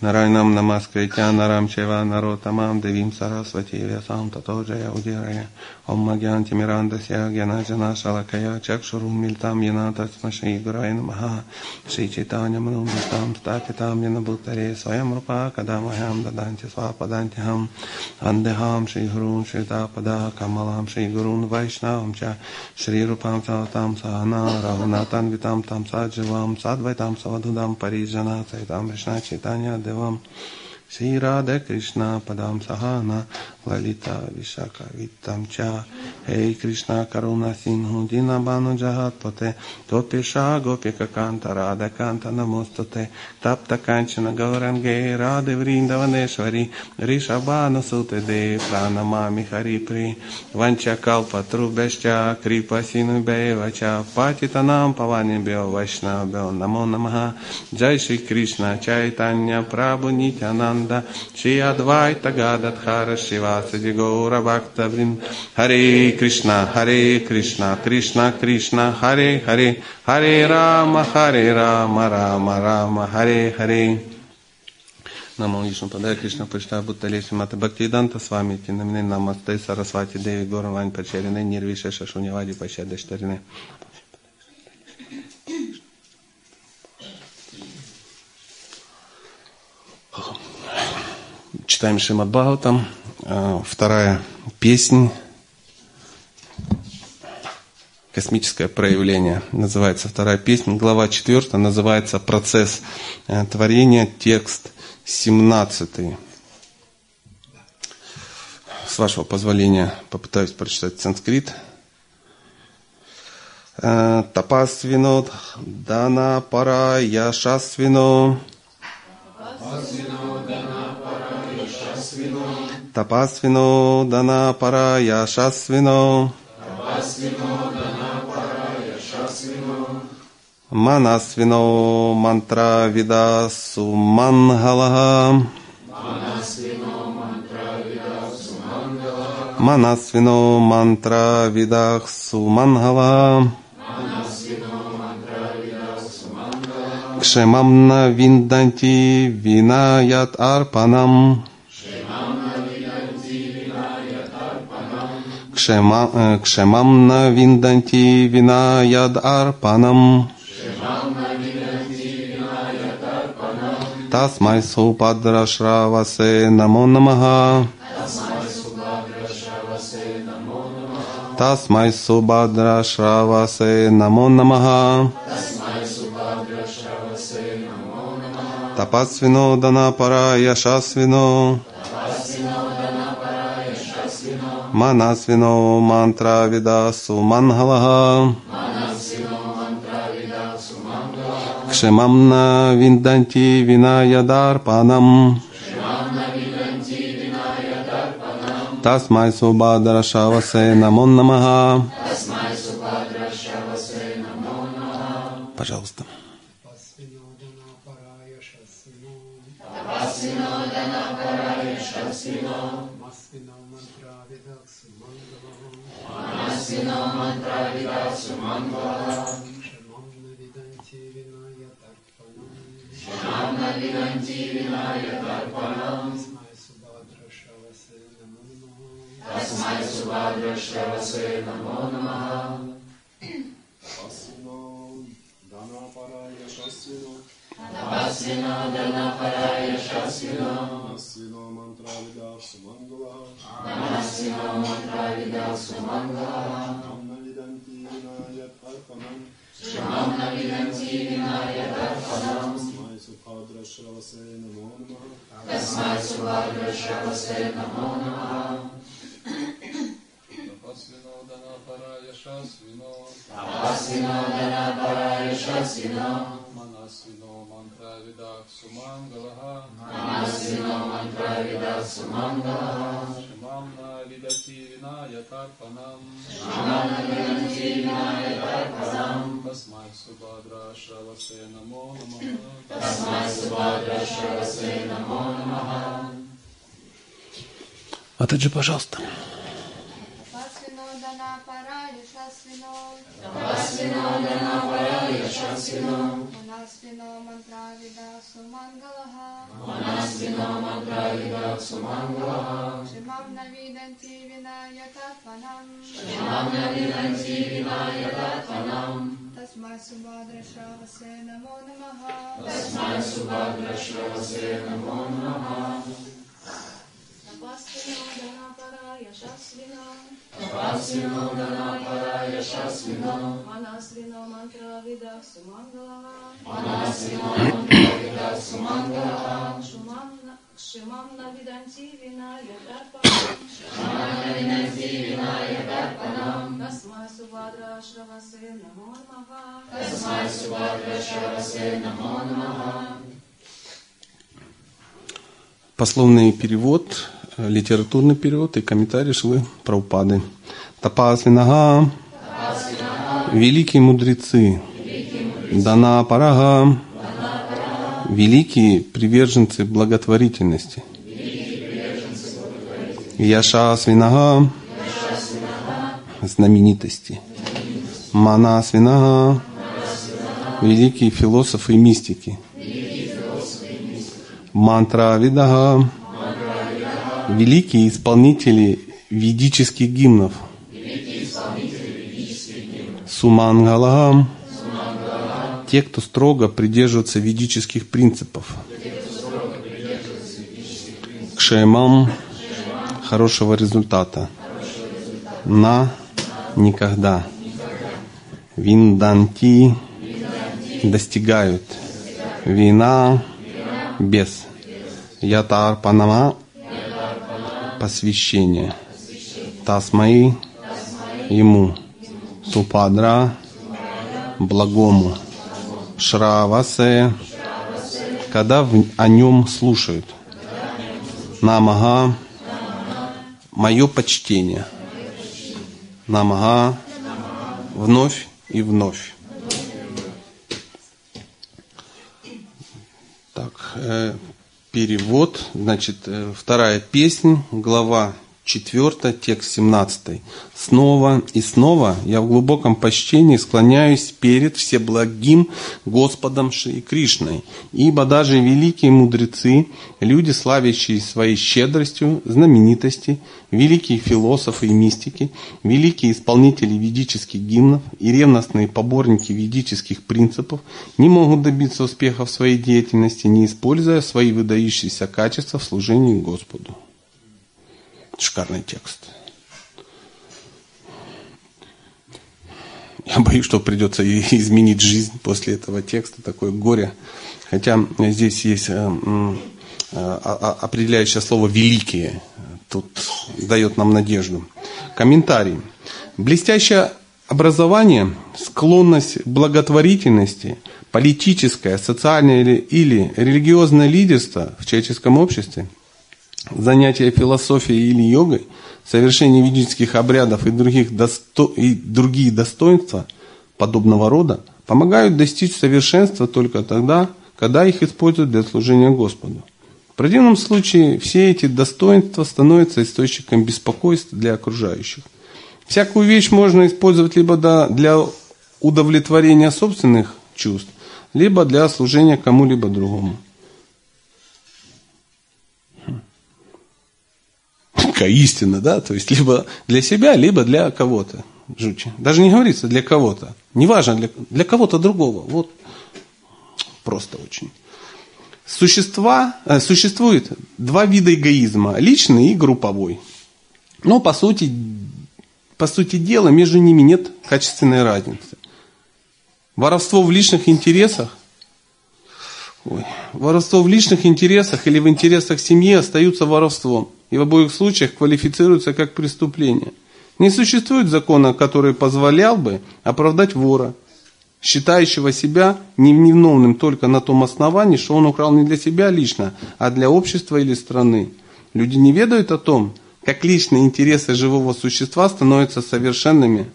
Нарайнам Намаскритя Нарам Чева Наротамам Девим Сарасвати Вясам Тато Джая Удирая Ом Магьянти Мирандасya Гьяна Джана Шалакая Чакшуру Мильтам Яна Тацмаши Гурай Намаха Шри Читаня Манумбитам Стапитам Яна Бхутаре Своям Рупа Кадамахам Даданти Свападанти Хам Андехам Шри Гурун Шри Тапада Камалам Шри Гурун Вайшнавам Ча Шри Рупам Саватам Сахана Рагунатан Витам Там Садживам Садвайтам Савадудам Парижана Сайтам Вишна Читания Девам Sri Radha Krishna Padam Sahana Lalita Vishaka Vittam Cha Hey Krishna Karuna Sinhu Dinabanu Jahatpate Topesha Gopika Kanta Radha Kanta Namostate Tapta Kanchana Gaurange Radha Vrindavaneshwari Rishabhanu Sute De Pranamami Hari Pri Vancha Kalpa Trubeshcha Kripa Sinu Bevacha Patitanam Pavani Bhyo Vaishnabhyo Namo Namaha Jai Shri Krishna Chaitanya Prabhu Nityananda Nanda, Shri Advaita Gadadhara Shivasaji Gaura Bhakta Vrinda, Hare Krishna, Hare Krishna, Krishna Krishna, Hare Hare, Hare Rama, Hare Rama, Rama Rama, Hare Hare. नमो विष्णु पदाय कृष्ण पृष्ठा बुद्धलेश माता भक्तिदांत स्वामी ति नमने नमस्ते सरस्वती देवी गौरवान पचरिने निर्विशेष शून्यवादी पश्चात दशतरिने Oh. Читаем Шимад Бхагаватам, э, вторая песнь, космическое проявление, называется вторая песня, глава четвертая, называется «Процесс э, творения», текст 17. С вашего позволения попытаюсь прочитать санскрит. Э, Тапасвино, дана пара яшасвино. Тапасвино, дана пара яшасвино. Манасвино мантра вида сумангалаха. Манасвино мантра видах сумангалаха. Кшемамна винданти винаят арпанам. Э, Кшемамна винданти винаяд арпанам. Тасмай супадрашравасе намо намаха. Тасмай субадрашравасе намо намаха. Тапасвино дана пара яшасвино. Манасвино мантра видасу мангалаха. Кшемамна винданти винаядарпанам. Тасмай субадрашавасе намо намаха. Пожалуйста. स्वादृष्टवसे नमो नमः दासिनो धनपराय शासिनो दासिनो मन्त्राविदा सुमङ्गलः दासिनो मन्त्राविदा सुमङ्गलः न विदन्ति विनायत् अर्पणम् श्रमं न विदन्ति विनायत् अर्पणम् तस्मै सुभाद्रश्रवसे नमो नमः तस्मै सुभाद्रश्रवसे नमो नमः Пожалуйста. Дана. Манасвино мантра вида сумангалаха. Шимам навиданти винайататванам. Тасмай субадра шравасе намо намаха. Пословный перевод, литературный перевод и комментарий Шилы Праупады. Тапасвинага, великие мудрецы, Дана Парага, великие приверженцы благотворительности. Яша Свинага, знаменитости. Мана Свинага, великие философы и мистики. Мантра Видага, великие исполнители ведических гимнов. Сумангалага, те, кто строго придерживается ведических принципов. Кшемам, хорошего результата. На, никогда. Винданти, достигают. Вина, без. Ятар Панама посвящение. Тасмаи ему. Супадра благому. Шравасе когда о нем слушают. Намага мое почтение. Намага вновь и вновь. Так, э, перевод, значит, э, вторая песня, глава 4, текст 17. Снова и снова я в глубоком почтении склоняюсь перед Всеблагим Господом Шри Кришной, ибо даже великие мудрецы, люди, славящие своей щедростью, знаменитости, великие философы и мистики, великие исполнители ведических гимнов и ревностные поборники ведических принципов не могут добиться успеха в своей деятельности, не используя свои выдающиеся качества в служении Господу. Шикарный текст. Я боюсь, что придется изменить жизнь после этого текста, такое горе. Хотя здесь есть э, м, э, а- а- определяющее слово «великие». Тут дает нам надежду. Комментарий. Блестящее образование, склонность к благотворительности, политическое, социальное или религиозное лидерство в человеческом обществе – занятия философией или йогой, совершение ведических обрядов и, других досто... и другие достоинства подобного рода помогают достичь совершенства только тогда, когда их используют для служения Господу. В противном случае все эти достоинства становятся источником беспокойства для окружающих. Всякую вещь можно использовать либо для удовлетворения собственных чувств, либо для служения кому-либо другому. Какая истина, да? То есть либо для себя, либо для кого-то. Жучи. Даже не говорится для кого-то. Неважно, для, для кого-то другого. Вот просто очень. Существа, э, существует два вида эгоизма. Личный и групповой. Но по сути, по сути дела между ними нет качественной разницы. Воровство в личных интересах Ой. Воровство в личных интересах или в интересах семьи остаются воровством и в обоих случаях квалифицируется как преступление. Не существует закона, который позволял бы оправдать вора, считающего себя невиновным только на том основании, что он украл не для себя лично, а для общества или страны. Люди не ведают о том, как личные интересы живого существа становятся совершенными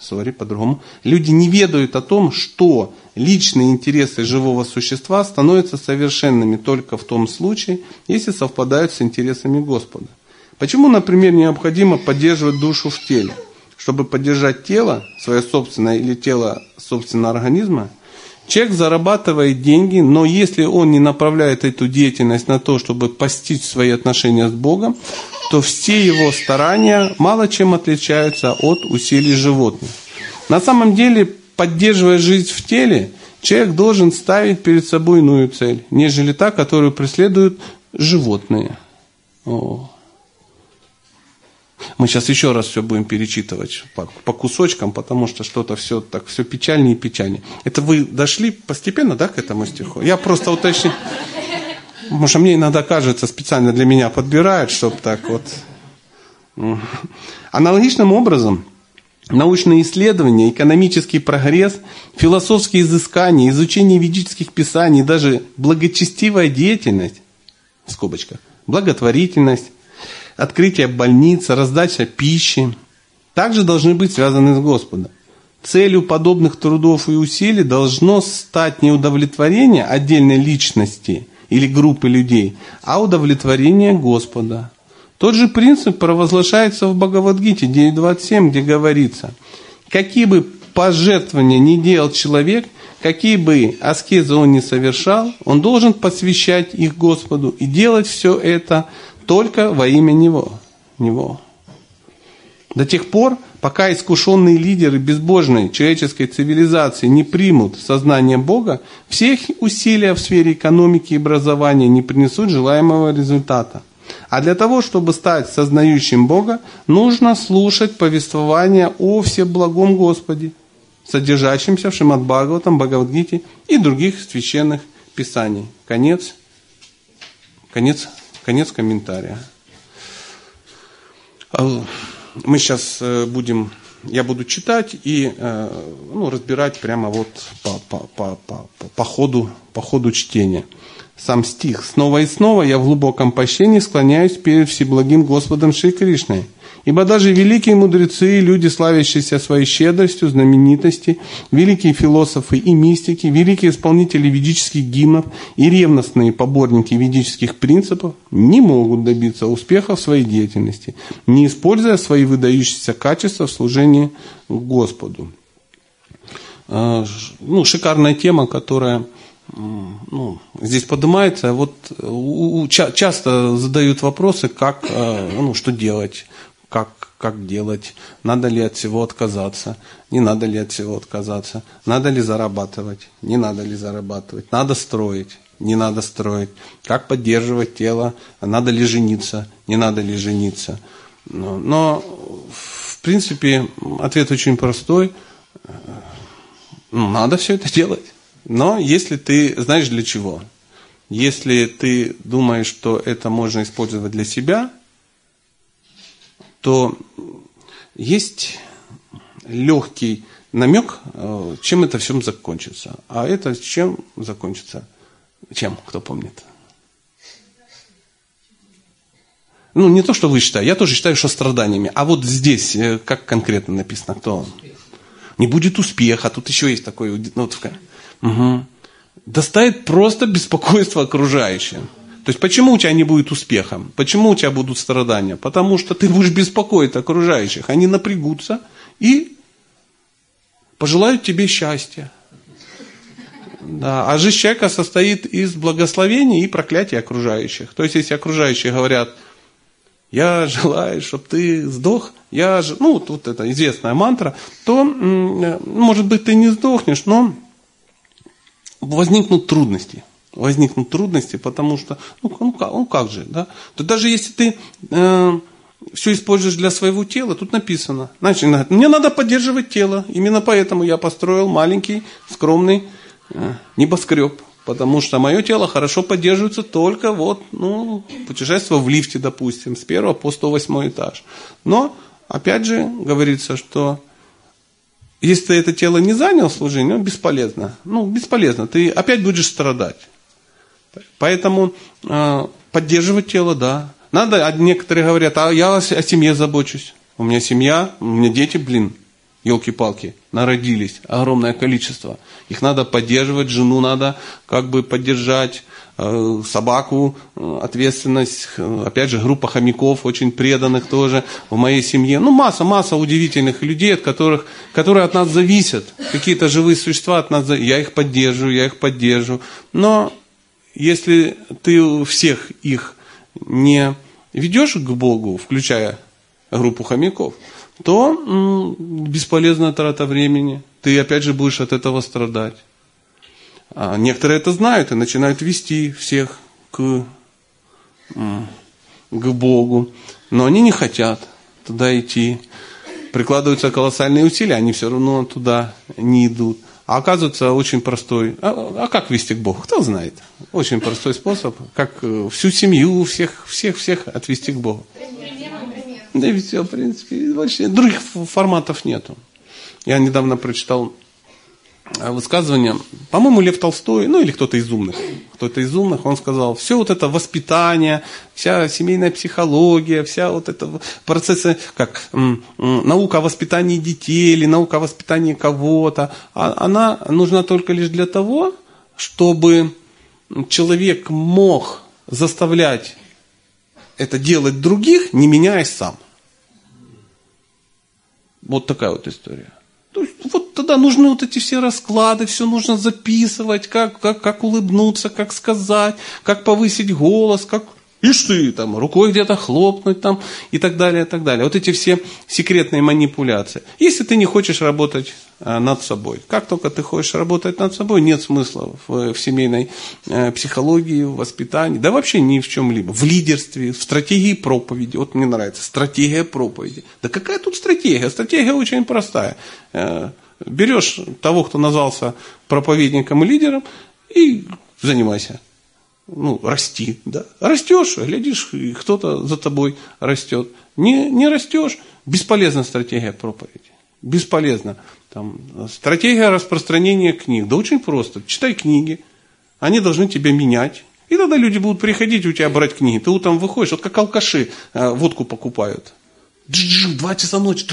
сори, по-другому, люди не ведают о том, что личные интересы живого существа становятся совершенными только в том случае, если совпадают с интересами Господа. Почему, например, необходимо поддерживать душу в теле? Чтобы поддержать тело, свое собственное или тело собственного организма, человек зарабатывает деньги, но если он не направляет эту деятельность на то, чтобы постичь свои отношения с Богом, то все его старания мало чем отличаются от усилий животных. На самом деле, поддерживая жизнь в теле, человек должен ставить перед собой иную цель, нежели та, которую преследуют животные. О. Мы сейчас еще раз все будем перечитывать по, по кусочкам, потому что что-то все так все печальнее и печальнее. Это вы дошли постепенно, да, к этому стиху? Я просто уточню. Потому что мне иногда кажется, специально для меня подбирают, чтобы так вот. Аналогичным образом, научные исследования, экономический прогресс, философские изыскания, изучение ведических писаний, даже благочестивая деятельность, в скобочках, благотворительность, открытие больниц, раздача пищи, также должны быть связаны с Господом. Целью подобных трудов и усилий должно стать не удовлетворение отдельной личности или группы людей, а удовлетворение Господа. Тот же принцип провозглашается в Бхагавадгите 9.27, где говорится, какие бы пожертвования не делал человек, какие бы аскезы он не совершал, он должен посвящать их Господу и делать все это только во имя Него. Него. До тех пор, пока искушенные лидеры безбожной человеческой цивилизации не примут сознание Бога, все их усилия в сфере экономики и образования не принесут желаемого результата. А для того, чтобы стать сознающим Бога, нужно слушать повествование о Всеблагом Господе, содержащемся в Шимат Бхагаватам, Бхагавадгите и других священных писаний. Конец, конец Конец комментария. А, мы сейчас э, будем, я буду читать и э, ну, разбирать прямо вот по, по, по, по, по, ходу, по ходу чтения. Сам стих. «Снова и снова я в глубоком пощении склоняюсь перед Всеблагим Господом Шри Кришной, Ибо даже великие мудрецы, люди, славящиеся своей щедростью, знаменитости, великие философы и мистики, великие исполнители ведических гимнов и ревностные поборники ведических принципов не могут добиться успеха в своей деятельности, не используя свои выдающиеся качества в служении Господу. А, ну, шикарная тема, которая ну, здесь поднимается. Вот часто задают вопросы, как, а, ну, что делать как, как делать, надо ли от всего отказаться, не надо ли от всего отказаться, надо ли зарабатывать, не надо ли зарабатывать, надо строить, не надо строить, как поддерживать тело, надо ли жениться, не надо ли жениться. Но, но в принципе, ответ очень простой. Ну, надо все это делать. Но если ты знаешь для чего, если ты думаешь, что это можно использовать для себя – то есть легкий намек, э, чем это все закончится. А это чем закончится? Чем, кто помнит? Ну, не то, что вы считаете. Я тоже считаю, что страданиями. А вот здесь, э, как конкретно написано, кто? Не будет успеха. Тут еще есть такой... Ну, угу. Доставит просто беспокойство окружающим. То есть почему у тебя не будет успеха? Почему у тебя будут страдания? Потому что ты будешь беспокоить окружающих. Они напрягутся и пожелают тебе счастья. Да. А жизнь человека состоит из благословений и проклятий окружающих. То есть, если окружающие говорят, я желаю, чтобы ты сдох, я ж... ну, вот это известная мантра, то, может быть, ты не сдохнешь, но возникнут трудности возникнут трудности, потому что, ну, ну, как, ну как же, да? То даже если ты э, все используешь для своего тела, тут написано, значит, мне надо поддерживать тело, именно поэтому я построил маленький, скромный э, небоскреб, потому что мое тело хорошо поддерживается только вот, ну, путешествие в лифте, допустим, с первого по 108 этаж. Но, опять же, говорится, что если ты это тело не занял служение, ну, бесполезно. Ну, бесполезно. Ты опять будешь страдать. Поэтому э, поддерживать тело, да. Надо, а некоторые говорят, а я о семье забочусь. У меня семья, у меня дети, блин. елки-палки, народились, огромное количество. Их надо поддерживать, жену надо как бы поддержать, э, собаку, э, ответственность, опять же, группа хомяков, очень преданных тоже в моей семье. Ну, масса, масса удивительных людей, от которых, которые от нас зависят. Какие-то живые существа от нас зависят. Я их поддерживаю, я их поддерживаю. Но если ты всех их не ведешь к Богу, включая группу хомяков, то бесполезная трата времени. Ты опять же будешь от этого страдать. А некоторые это знают и начинают вести всех к, к Богу. Но они не хотят туда идти. Прикладываются колоссальные усилия, они все равно туда не идут. А оказывается очень простой. А, а как вести к Богу? Кто знает? Очень простой способ, как э, всю семью, всех, всех, всех отвести к Богу. Да и все, в принципе. Больше других форматов нету. Я недавно прочитал высказывание, по-моему, Лев Толстой, ну или кто-то из умных, кто-то из умных, он сказал, все вот это воспитание, вся семейная психология, вся вот эта процессы, как м, м, наука о воспитании детей или наука о воспитании кого-то, а, она нужна только лишь для того, чтобы человек мог заставлять это делать других, не меняясь сам. Вот такая вот история. То есть, вот тогда нужны вот эти все расклады, все нужно записывать, как, как, как улыбнуться, как сказать, как повысить голос, как Ишь ты, там, рукой где-то хлопнуть там и так далее, и так далее. Вот эти все секретные манипуляции. Если ты не хочешь работать а, над собой, как только ты хочешь работать над собой, нет смысла в, в семейной э, психологии, в воспитании, да вообще ни в чем-либо. В лидерстве, в стратегии проповеди. Вот мне нравится, стратегия проповеди. Да какая тут стратегия? Стратегия очень простая. Э, берешь того, кто назвался проповедником и лидером, и занимайся ну, расти, да. Растешь, глядишь, кто-то за тобой растет. Не, не растешь, бесполезна стратегия проповеди. Бесполезно. Там, стратегия распространения книг. Да очень просто. Читай книги. Они должны тебя менять. И тогда люди будут приходить у тебя брать книги. Ты утром выходишь, вот как алкаши э, водку покупают. Два часа ночи,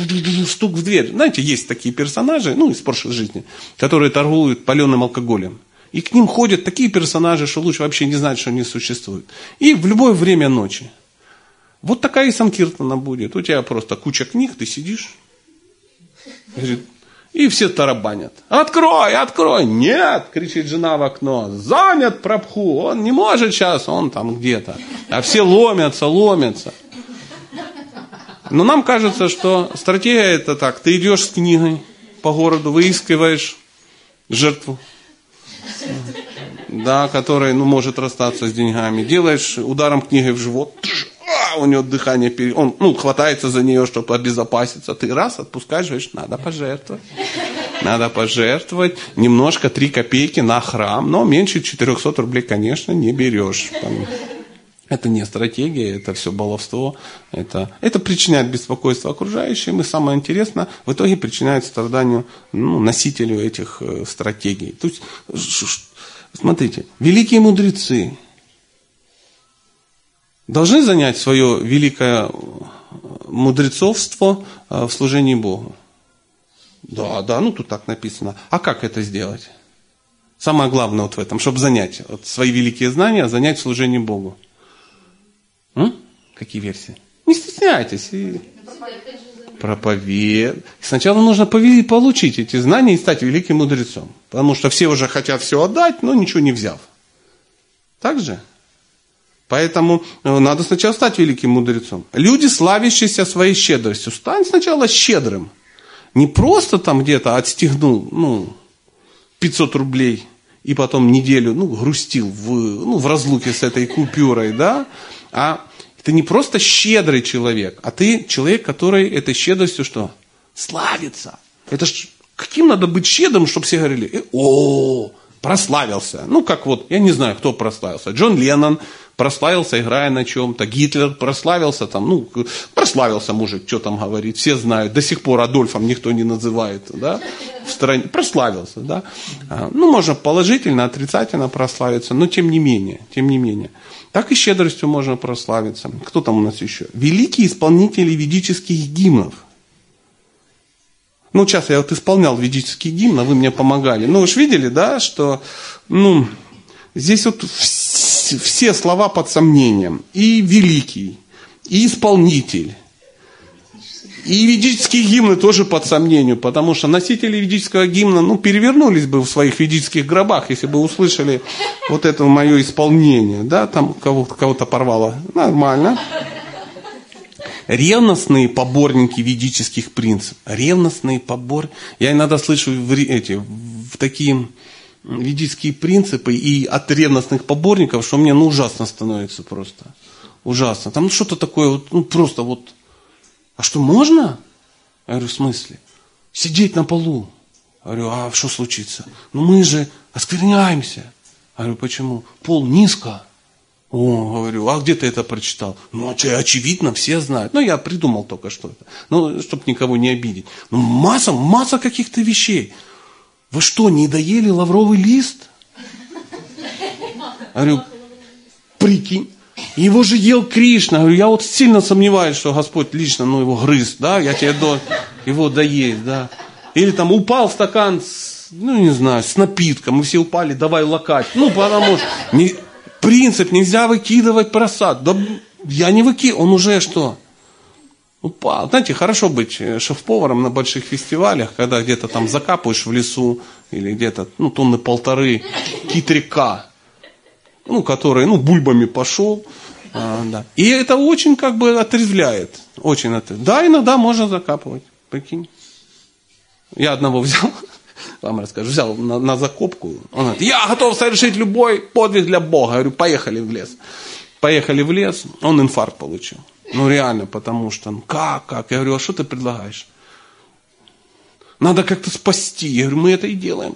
стук в дверь. Знаете, есть такие персонажи, ну, из прошлой жизни, которые торгуют паленым алкоголем. И к ним ходят такие персонажи, что лучше вообще не знать, что они существуют. И в любое время ночи. Вот такая и Санкиртана будет. У тебя просто куча книг, ты сидишь. И все тарабанят. Открой, открой. Нет, кричит жена в окно. Занят пропху. Он не может сейчас, он там где-то. А все ломятся, ломятся. Но нам кажется, что стратегия это так. Ты идешь с книгой по городу, выискиваешь жертву да, который, ну, может расстаться с деньгами. Делаешь ударом книгой в живот, а, у него дыхание, пере... он, ну, хватается за нее, чтобы обезопаситься. Ты раз отпускаешь, говоришь, надо пожертвовать. Надо пожертвовать немножко, 3 копейки на храм, но меньше 400 рублей, конечно, не берешь. Это не стратегия, это все баловство. Это, это причиняет беспокойство окружающим. И самое интересное, в итоге причиняет страданию ну, носителю этих э, стратегий. То есть, смотрите, великие мудрецы должны занять свое великое э, мудрецовство э, в служении Богу. Да, да, ну тут так написано. А как это сделать? Самое главное вот в этом, чтобы занять вот, свои великие знания, занять служение Богу. Какие версии? Не стесняйтесь. И... Проповед. Сначала нужно получить эти знания и стать великим мудрецом. Потому что все уже хотят все отдать, но ничего не взяв. Так же? Поэтому э, надо сначала стать великим мудрецом. Люди, славящиеся своей щедростью, стань сначала щедрым. Не просто там где-то отстегнул ну, 500 рублей и потом неделю ну, грустил в, ну, в разлуке с этой купюрой, да, а ты не просто щедрый человек, а ты человек, который этой щедростью что? Славится. Это ж каким надо быть щедрым, чтобы все говорили, «Э, о, прославился. Ну, как вот, я не знаю, кто прославился. Джон Леннон прославился, играя на чем-то. Гитлер прославился там, ну, прославился мужик, что там говорит, все знают. До сих пор Адольфом никто не называет, да, в стране. Прославился, да. А, ну, можно положительно, отрицательно прославиться, но тем не менее, тем не менее. Так и щедростью можно прославиться. Кто там у нас еще? Великие исполнители ведических гимнов. Ну, сейчас я вот исполнял ведический гимн, а вы мне помогали. Ну, вы же видели, да, что, ну, здесь вот вс- все слова под сомнением. И великий, и исполнитель, и ведические гимны тоже под сомнению, потому что носители ведического гимна, ну, перевернулись бы в своих ведических гробах, если бы услышали вот это мое исполнение, да, там кого-то, кого-то порвало. Нормально. Ревностные поборники ведических принципов. Ревностные побор. Я иногда слышу в, эти, в такие ведические принципы и от ревностных поборников, что мне ну, ужасно становится просто. Ужасно. Там что-то такое, вот, ну просто вот а что, можно? Я говорю, в смысле? Сидеть на полу. Я говорю, а что случится? Ну мы же оскверняемся. Я говорю, почему? Пол низко. О, говорю, а где ты это прочитал? Ну, это очевидно, все знают. Ну, я придумал только что это. Ну, чтобы никого не обидеть. Ну, масса, масса каких-то вещей. Вы что, не доели лавровый лист? Говорю, прикинь. Его же ел Кришна. Я говорю, я вот сильно сомневаюсь, что Господь лично ну, его грыз, да, я тебе до, его доесть, да. Или там упал стакан с, ну, не знаю, с напитком, мы все упали, давай лакать. Ну, потому что не, принцип, нельзя выкидывать просад. Да я не выкидываю, он уже что? Упал. Знаете, хорошо быть э, шеф-поваром на больших фестивалях, когда где-то там закапываешь в лесу, или где-то, ну, тонны полторы китрика, ну, который, ну, бульбами пошел. А, да. И это очень как бы отрезвляет. Очень отрезвляет. Да, иногда можно закапывать. Прикинь. Я одного взял, вам расскажу, взял на, на закопку. Он говорит, я готов совершить любой подвиг для Бога. Я говорю, поехали в лес. Поехали в лес, он инфаркт получил. Ну реально, потому что, ну как, как? Я говорю, а что ты предлагаешь? Надо как-то спасти. Я говорю, мы это и делаем.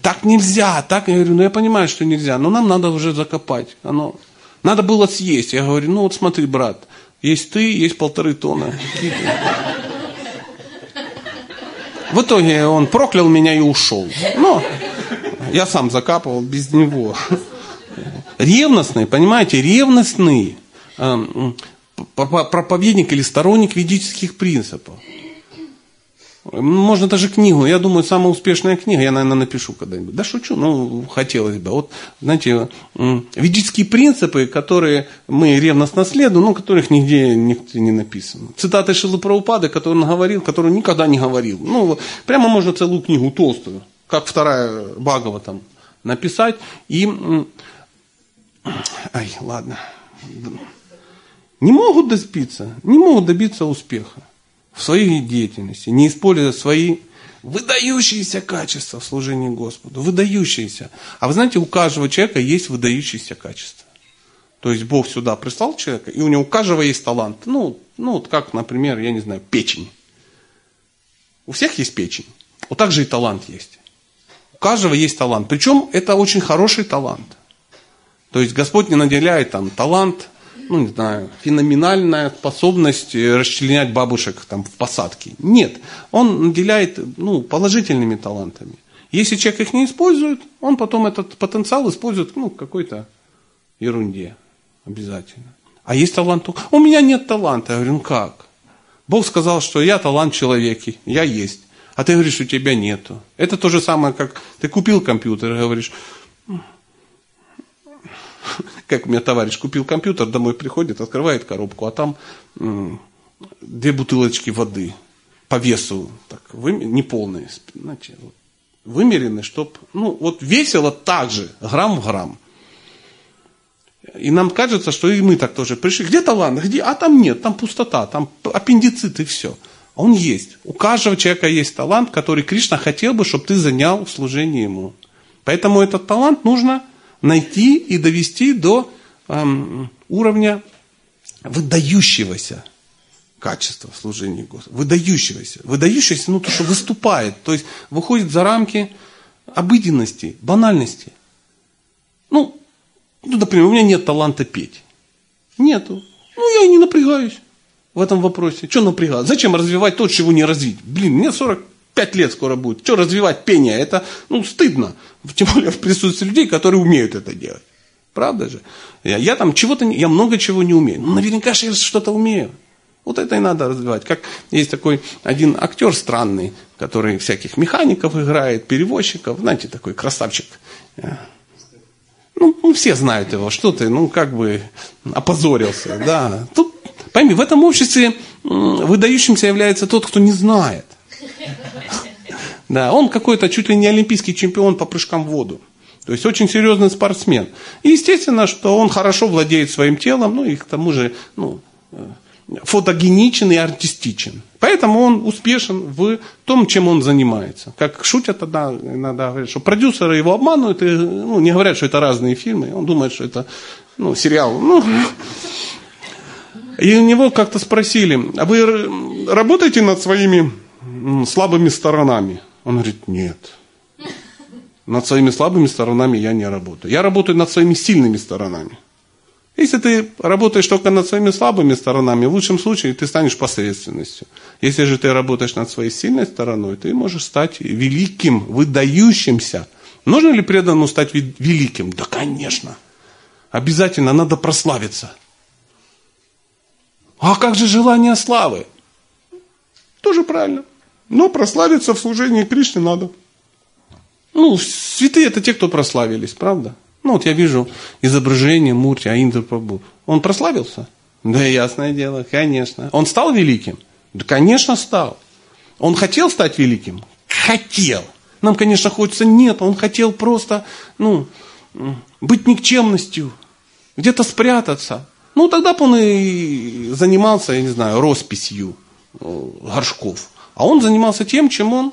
Так нельзя, так, я говорю, ну я понимаю, что нельзя, но нам надо уже закопать. Оно, надо было съесть. Я говорю, ну вот смотри, брат, есть ты, есть полторы тонны. В итоге он проклял меня и ушел. Но я сам закапывал без него. Ревностный, понимаете, ревностный эм, проповедник или сторонник ведических принципов. Можно даже книгу. Я думаю, самая успешная книга, я, наверное, напишу когда-нибудь. Да шучу, ну, хотелось бы. Вот, знаете, ведические принципы, которые мы ревностно следуем, но которых нигде, нигде не написано. Цитаты Шилы Праупады, которые он говорил, которые никогда не говорил. Ну, прямо можно целую книгу толстую, как вторая Багова там написать. И, ай, ладно. Не могут добиться, не могут добиться успеха в своей деятельности, не используя свои выдающиеся качества в служении Господу. Выдающиеся. А вы знаете, у каждого человека есть выдающиеся качества. То есть Бог сюда прислал человека, и у него у каждого есть талант. Ну, ну вот как, например, я не знаю, печень. У всех есть печень. Вот так же и талант есть. У каждого есть талант. Причем это очень хороший талант. То есть Господь не наделяет там талант ну, не знаю, феноменальная способность расчленять бабушек там, в посадке. Нет, он наделяет ну, положительными талантами. Если человек их не использует, он потом этот потенциал использует ну, в какой-то ерунде обязательно. А есть талант? У меня нет таланта. Я говорю, ну как? Бог сказал, что я талант человеки, я есть. А ты говоришь, у тебя нету. Это то же самое, как ты купил компьютер и говоришь, как у меня товарищ купил компьютер, домой приходит, открывает коробку, а там две бутылочки воды по весу, так, вы, не полные, знаете, вот, вымерены, чтобы, ну, вот весело так же, грамм в грамм. И нам кажется, что и мы так тоже пришли. Где талант? Где? А там нет, там пустота, там аппендицит и все. Он есть. У каждого человека есть талант, который Кришна хотел бы, чтобы ты занял в служении ему. Поэтому этот талант нужно найти и довести до эм, уровня выдающегося качества служения Господу. Выдающегося. Выдающегося, ну, то, что выступает. То есть, выходит за рамки обыденности, банальности. Ну, ну, например, у меня нет таланта петь. Нету. Ну, я и не напрягаюсь в этом вопросе. Что напрягаться? Зачем развивать то, чего не развить? Блин, мне 45 лет скоро будет. Что развивать пение? Это, ну, стыдно. Тем более в присутствии людей, которые умеют это делать. Правда же? Я, я там чего-то, я много чего не умею. Ну, наверняка же я что-то умею. Вот это и надо развивать. Как есть такой один актер странный, который всяких механиков играет, перевозчиков, знаете, такой красавчик. Ну, ну, все знают его, что ты, ну, как бы опозорился, да. Тут, пойми, в этом обществе выдающимся является тот, кто не знает. Да, он какой-то чуть ли не олимпийский чемпион по прыжкам в воду. То есть очень серьезный спортсмен. И естественно, что он хорошо владеет своим телом, ну и к тому же ну, э, фотогеничен и артистичен. Поэтому он успешен в том, чем он занимается. Как шутят тогда, иногда говорят, что продюсеры его обманывают, и ну, не говорят, что это разные фильмы. Он думает, что это ну, сериал. Ну, и у него как-то спросили, а вы работаете над своими слабыми сторонами? Он говорит, нет. Над своими слабыми сторонами я не работаю. Я работаю над своими сильными сторонами. Если ты работаешь только над своими слабыми сторонами, в лучшем случае ты станешь посредственностью. Если же ты работаешь над своей сильной стороной, ты можешь стать великим, выдающимся. Нужно ли преданному стать великим? Да, конечно. Обязательно надо прославиться. А как же желание славы? Тоже правильно. Но прославиться в служении Кришне надо. Ну, святые это те, кто прославились, правда? Ну, вот я вижу изображение Мурти Аиндра Прабу. Он прославился? Да, ясное дело, конечно. Он стал великим? Да, конечно, стал. Он хотел стать великим? Хотел. Нам, конечно, хочется, нет, он хотел просто, ну, быть никчемностью, где-то спрятаться. Ну, тогда бы он и занимался, я не знаю, росписью э, горшков. А он занимался тем, чем он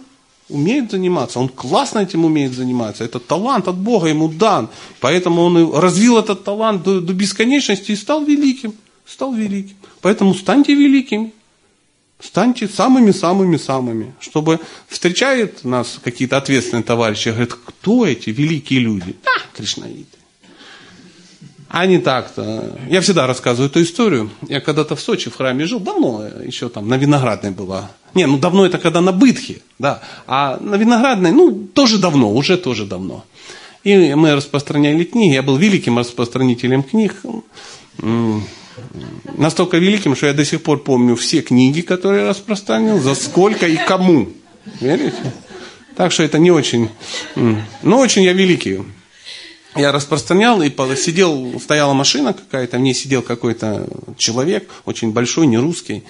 умеет заниматься, он классно этим умеет заниматься, это талант от Бога ему дан, поэтому он развил этот талант до, до бесконечности и стал великим, стал великим. Поэтому станьте великими, станьте самыми-самыми-самыми, чтобы встречают нас какие-то ответственные товарищи, говорят, кто эти великие люди? А, кришнаиты. А не так-то. Я всегда рассказываю эту историю. Я когда-то в Сочи в храме жил, давно, еще там на Виноградной была. Не, ну давно это когда на Бытхе, да. А на Виноградной, ну, тоже давно, уже тоже давно. И мы распространяли книги. Я был великим распространителем книг. Настолько великим, что я до сих пор помню все книги, которые я распространил, за сколько и кому. Верите? Так что это не очень... Но очень я великий я распространял, и сидел, стояла машина какая-то, в ней сидел какой-то человек, очень большой, не русский,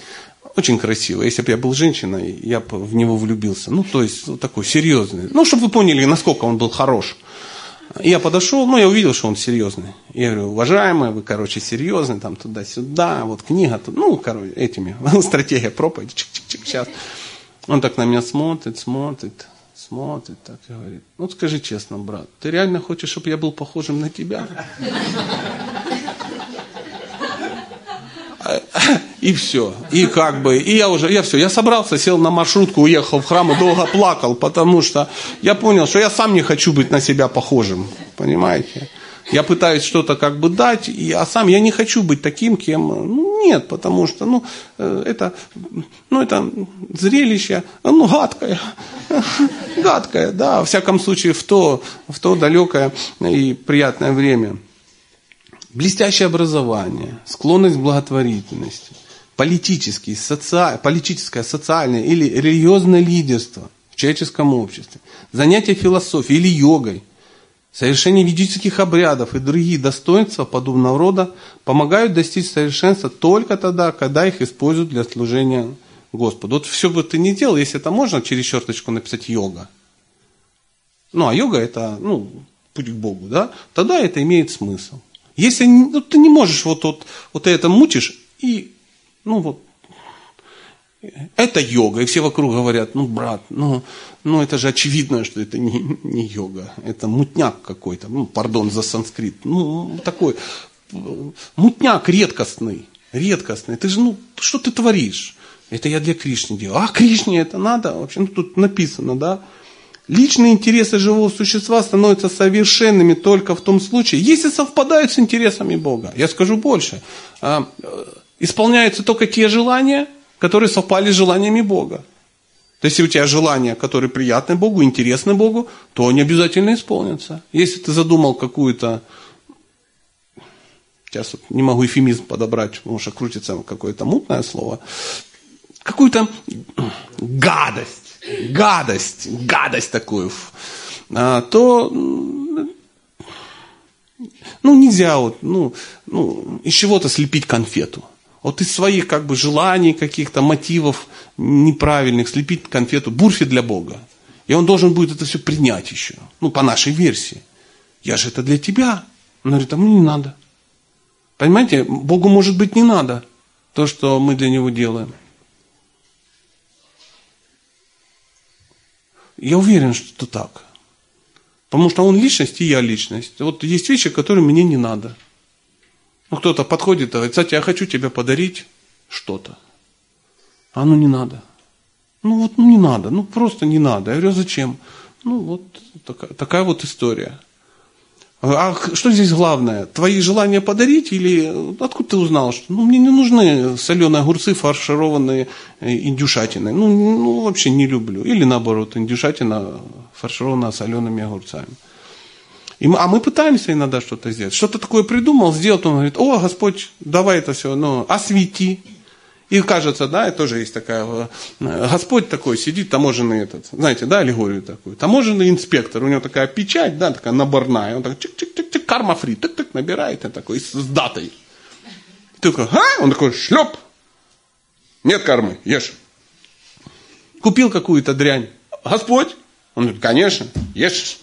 очень красивый. Если бы я был женщиной, я бы в него влюбился. Ну, то есть, вот такой серьезный. Ну, чтобы вы поняли, насколько он был хорош. я подошел, ну, я увидел, что он серьезный. Я говорю, уважаемый, вы, короче, серьезный, там, туда-сюда, вот книга, тут, ну, короче, этими, стратегия проповеди, чик-чик-чик, сейчас. Он так на меня смотрит, смотрит, смотрит так и говорит, ну скажи честно, брат, ты реально хочешь, чтобы я был похожим на тебя? И все. И как бы, и я уже, я все, я собрался, сел на маршрутку, уехал в храм и долго плакал, потому что я понял, что я сам не хочу быть на себя похожим. Понимаете? Я пытаюсь что-то как бы дать, а сам я не хочу быть таким, кем... Ну, нет, потому что ну, э, это, ну, это зрелище, ну, гадкое. Гадкое, да, во всяком случае, в то, в то далекое и приятное время. Блестящее образование, склонность к благотворительности, политический, соци... политическое, социальное или религиозное лидерство в человеческом обществе, занятие философией или йогой – Совершение ведических обрядов и другие достоинства подобного рода помогают достичь совершенства только тогда, когда их используют для служения Господу. Вот все бы ты не делал, если это можно через черточку написать йога. Ну, а йога это, ну, путь к Богу, да? Тогда это имеет смысл. Если ну, ты не можешь вот, вот, вот это мутишь и, ну, вот, это йога. И все вокруг говорят, ну, брат, ну, ну это же очевидно, что это не, не йога. Это мутняк какой-то. Ну, пардон за санскрит. Ну, такой мутняк редкостный. Редкостный. Ты же, ну, что ты творишь? Это я для Кришны делаю. А Кришне это надо? Вообще, ну, тут написано, да? Личные интересы живого существа становятся совершенными только в том случае, если совпадают с интересами Бога. Я скажу больше. А, э, исполняются только те желания, которые совпали с желаниями Бога. То есть, если у тебя желания, которые приятны Богу, интересны Богу, то они обязательно исполнятся. Если ты задумал какую-то, сейчас вот не могу эфемизм подобрать, потому что крутится какое-то мутное слово, какую-то гадость, гадость, гадость такую, а, то ну, нельзя вот, ну, ну, из чего-то слепить конфету. Вот из своих как бы желаний, каких-то мотивов неправильных слепить конфету бурфи для Бога. И он должен будет это все принять еще. Ну, по нашей версии. Я же это для тебя. Он говорит, а мне не надо. Понимаете, Богу может быть не надо то, что мы для него делаем. Я уверен, что так. Потому что он личность, и я личность. Вот есть вещи, которые мне не надо. Ну, кто-то подходит говорит, кстати, я хочу тебе подарить что-то. А ну не надо. Ну вот ну, не надо, ну просто не надо. Я говорю, зачем? Ну вот такая, такая вот история. А что здесь главное? Твои желания подарить или откуда ты узнал, что ну, мне не нужны соленые огурцы, фаршированные э, индюшатиной? Ну, ну, вообще не люблю. Или наоборот, индюшатина фаршированная солеными огурцами. И мы, а мы пытаемся иногда что-то сделать. Что-то такое придумал, сделал, он говорит, о, Господь, давай это все, ну, освети. И кажется, да, тоже есть такая, э, Господь такой сидит, таможенный этот, знаете, да, аллегорию такую, таможенный инспектор, у него такая печать, да, такая наборная, он так чик-чик-чик-чик, карма фри, так-так набирает, и такой, с датой. Ты такой, а? Он такой, шлеп, нет кармы, ешь. Купил какую-то дрянь, Господь, он говорит, конечно, ешь,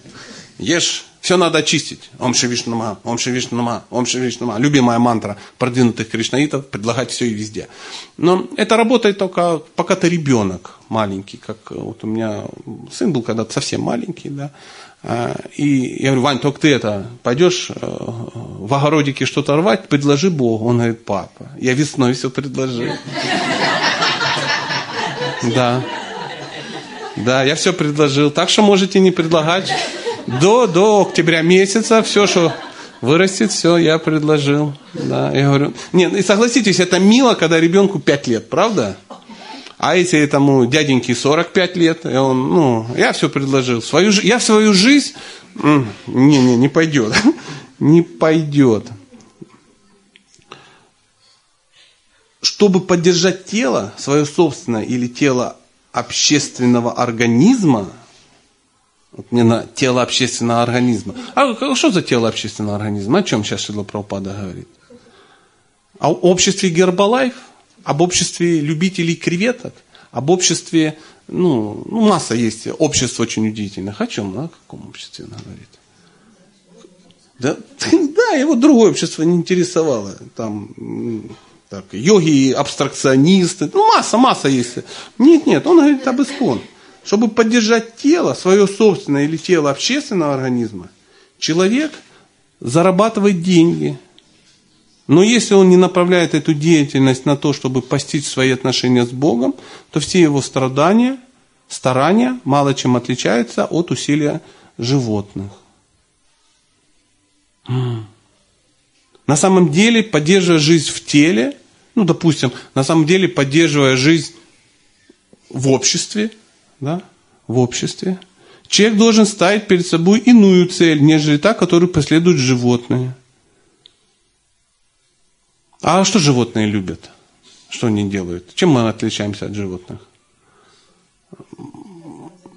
ешь. Все надо очистить. Ом Шивишнама, Ом Шивишнама, Ом Шивишнама. Любимая мантра продвинутых кришнаитов, предлагать все и везде. Но это работает только пока ты ребенок маленький, как вот у меня сын был когда-то совсем маленький, да. А, и я говорю, Вань, только ты это, пойдешь э, в огородике что-то рвать, предложи Богу. Он говорит, папа, я весной все предложил. Да. Да, я все предложил. Так что можете не предлагать до, до октября месяца все, что вырастет, все, я предложил. Да, я говорю, нет, и согласитесь, это мило, когда ребенку 5 лет, правда? А если этому дяденьке 45 лет, и он, ну, я все предложил. Свою, я свою жизнь, не, не, не пойдет. Не пойдет. Чтобы поддержать тело, свое собственное или тело общественного организма, вот мне на тело общественного организма. А что за тело общественного организма? О чем сейчас Шила Прабхупада говорит? О обществе Гербалайф? Об обществе любителей креветок? Об обществе, ну, ну масса есть обществ очень удивительных. О чем, ну, о каком обществе она говорит? Да, да, его другое общество не интересовало. Там, так, йоги, абстракционисты, ну, масса, масса есть. Нет, нет, он говорит об искон. Чтобы поддержать тело, свое собственное или тело общественного организма, человек зарабатывает деньги. Но если он не направляет эту деятельность на то, чтобы постичь свои отношения с Богом, то все его страдания, старания мало чем отличаются от усилия животных. На самом деле, поддерживая жизнь в теле, ну, допустим, на самом деле, поддерживая жизнь в обществе, да, в обществе, человек должен ставить перед собой иную цель, нежели та, которую преследуют животные. А что животные любят? Что они делают? Чем мы отличаемся от животных?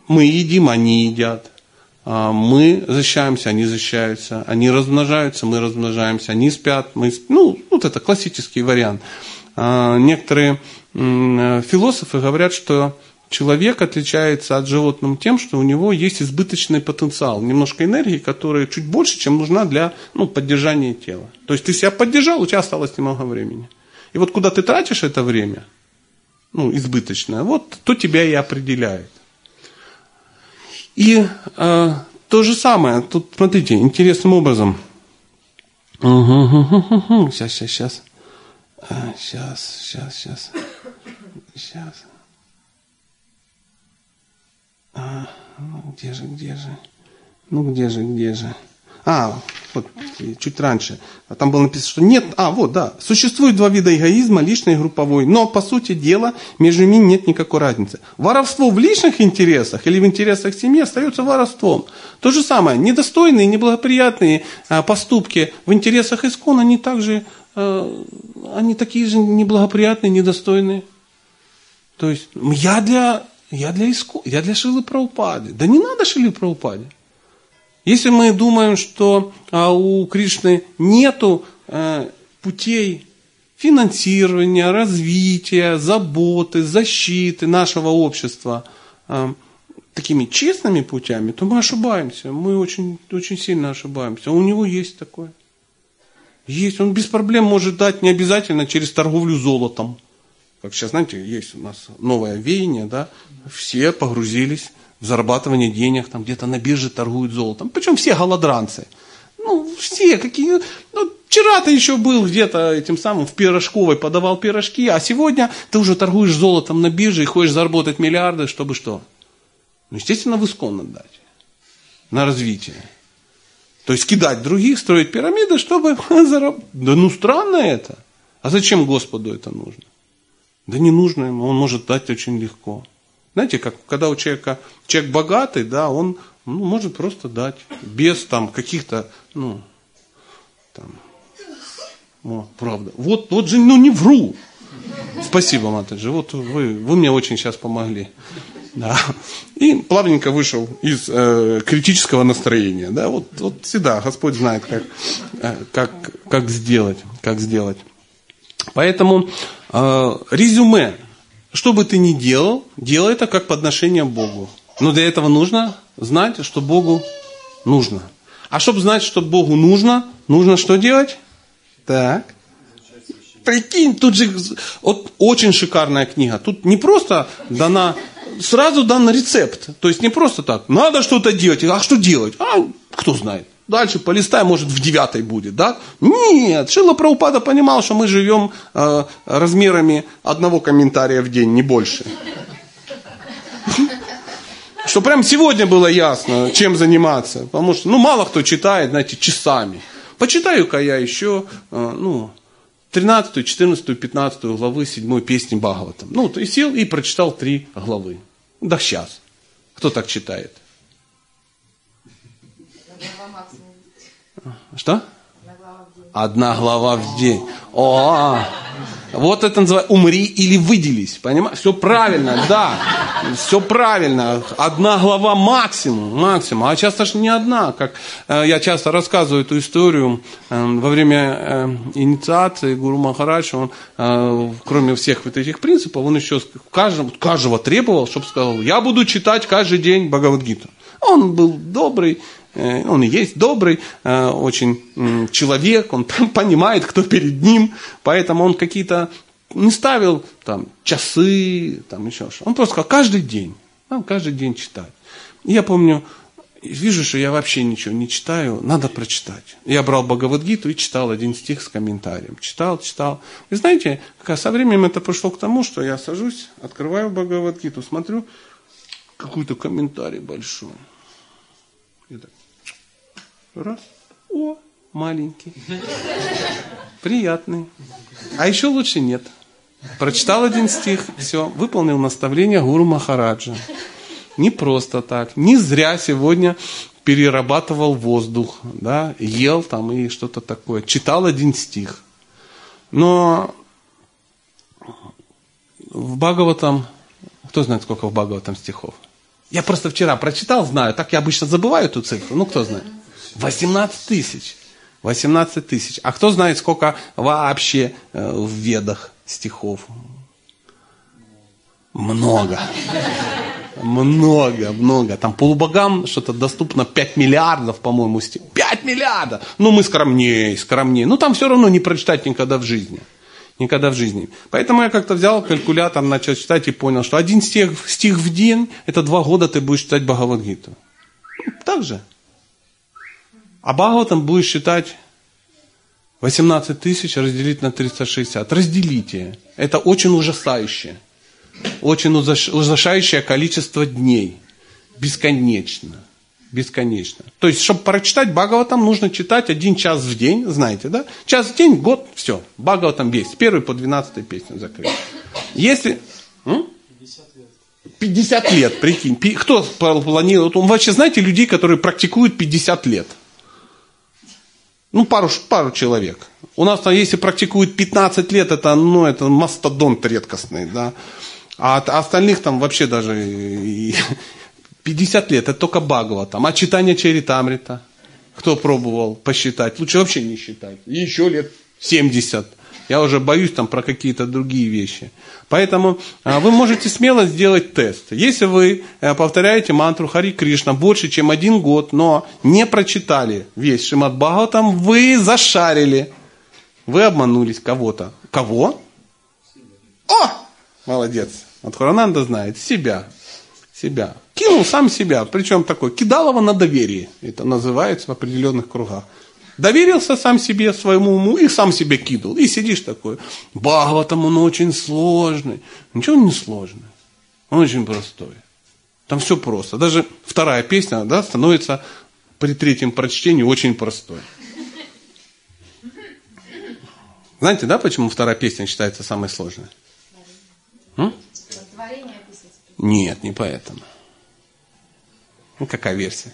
Мы едим, они едят. А мы защищаемся, они защищаются. Они размножаются, мы размножаемся. Они спят, мы спим. Ну, вот это классический вариант. А некоторые философы говорят, что человек отличается от животных тем, что у него есть избыточный потенциал, немножко энергии, которая чуть больше, чем нужна для ну, поддержания тела. То есть ты себя поддержал, у тебя осталось немного времени. И вот куда ты тратишь это время, ну, избыточное, вот то тебя и определяет. И э, то же самое, тут смотрите, интересным образом. Сейчас, сейчас, сейчас. Сейчас, сейчас, сейчас. Сейчас. А, ну где же, где же? Ну где же, где же? А, вот, чуть раньше. А там было написано, что нет, а, вот, да, существует два вида эгоизма, личный и групповой, но, по сути дела, между ними нет никакой разницы. Воровство в личных интересах или в интересах семьи остается воровством. То же самое, недостойные, неблагоприятные а, поступки в интересах искон, они также, а, они такие же неблагоприятные, недостойные. То есть, я для Я для, иску... я для Шилы Праупады. Да не надо Шилы Праупаде. Если мы думаем, что а, у Кришны нету а, путей финансирования, развития, заботы, защиты нашего общества а, такими честными путями, то мы ошибаемся. Мы очень, очень сильно ошибаемся. У него есть такое. Есть. Он без проблем может дать не обязательно через торговлю золотом. Как сейчас, знаете, есть у нас новое веяние, да, все погрузились в зарабатывание денег, там где-то на бирже торгуют золотом. Причем все голодранцы. Ну, все какие... Ну, вчера ты еще был где-то этим самым в пирожковой, подавал пирожки, а сегодня ты уже торгуешь золотом на бирже и хочешь заработать миллиарды, чтобы что? Ну, естественно, в искон отдать. На развитие. То есть кидать других, строить пирамиды, чтобы заработать. Да ну странно это. А зачем Господу это нужно? Да не нужно ему, он может дать очень легко. Знаете, как когда у человека, человек богатый, да, он ну, может просто дать, без там каких-то, ну, там, о, правда. Вот, вот же, ну не вру. Спасибо, Матаджи, вот вы, вы мне очень сейчас помогли. Да. И плавненько вышел из э, критического настроения. Да, вот, вот всегда Господь знает, как, э, как, как сделать, как сделать. Поэтому резюме что бы ты ни делал, делай это как подношение Богу. Но для этого нужно знать, что Богу нужно. А чтобы знать, что Богу нужно, нужно что делать? Так. Прикинь, тут же вот, очень шикарная книга. Тут не просто дана, сразу дан рецепт. То есть не просто так, надо что-то делать. А что делать? А кто знает. Дальше полистай, может, в девятой будет, да? Нет, Шила Праупада понимал, что мы живем э, размерами одного комментария в день, не больше. Что прям сегодня было ясно, чем заниматься. Потому что, ну, мало кто читает, знаете, часами. Почитаю-ка я еще, э, ну, 13, 14, 15 главы 7 песни Бхагаватам. Ну, и сел и прочитал три главы. Да сейчас. Кто так читает? Что? Одна глава в день. О, вот это называется умри или выделись. Понимаешь? Все правильно, да. Все правильно. Одна глава максимум, максимум. А часто же не одна. Как э, я часто рассказываю эту историю э, во время э, инициации Гуру Махарадж, он, кроме всех вот этих принципов, он еще каждого, каждого требовал, чтобы сказал, я буду читать каждый день Бхагавадгиту. Он был добрый, он и есть добрый э, очень человек, он понимает, кто перед ним, поэтому он какие-то не ставил там часы, там еще что. Он просто сказал, каждый день, нам каждый день читать. Я помню, вижу, что я вообще ничего не читаю, надо прочитать. Я брал Бхагавадгиту и читал один стих с комментарием. Читал, читал. И знаете, со временем это пришло к тому, что я сажусь, открываю Бхагавадгиту, смотрю, какой-то комментарий большой. Раз. О, маленький. Приятный. А еще лучше нет. Прочитал один стих, все, выполнил наставление Гуру Махараджа. Не просто так. Не зря сегодня перерабатывал воздух, да, ел там и что-то такое. Читал один стих. Но в Бхагаватам, кто знает, сколько в Бхагаватам стихов? Я просто вчера прочитал, знаю, так я обычно забываю эту цифру, ну кто знает. 18 тысяч. 18 тысяч. А кто знает, сколько вообще э, в ведах стихов? Много. Много, много. Там полубогам что-то доступно 5 миллиардов, по-моему, стих. 5 миллиардов! Ну, мы скромнее, скромнее. Ну, там все равно не прочитать никогда в жизни. Никогда в жизни. Поэтому я как-то взял калькулятор, начал читать и понял, что один стих, стих в день, это два года ты будешь читать Бхагавадгиту. Так же. А Бхагаватам будешь считать 18 тысяч разделить на 360. Разделите. Это очень ужасающее. Очень ужасающее количество дней. Бесконечно. Бесконечно. То есть, чтобы прочитать Бхагаватам, нужно читать один час в день, знаете, да? Час в день, год, все. Бхагаватам весь. Первый по 12 песню закрыть. Если... 50 лет, прикинь. Кто планирует? Он вообще, знаете, людей, которые практикуют 50 лет? Ну, пару, пару человек. У нас там, если практикуют 15 лет, это, ну, это мастодонт редкостный, да. А от остальных там вообще даже и 50 лет, это только Багова там. А читание Чаритамрита, кто пробовал посчитать, лучше вообще не считать. Еще лет 70. Я уже боюсь там про какие-то другие вещи. Поэтому а, вы можете смело сделать тест. Если вы э, повторяете мантру Хари Кришна больше, чем один год, но не прочитали весь Шимат Бхагаватам, вы зашарили. Вы обманулись кого-то. Кого? О! Молодец. Вот Хурананда знает. Себя. Себя. Кинул сам себя. Причем такой, кидалово на доверие. Это называется в определенных кругах. Доверился сам себе, своему уму, и сам себе кидал. И сидишь такой, Бхагаватам, он очень сложный. Ничего не сложный. Он очень простой. Там все просто. Даже вторая песня да, становится при третьем прочтении очень простой. Знаете, да, почему вторая песня считается самой сложной? М? Нет, не поэтому. Ну, какая версия?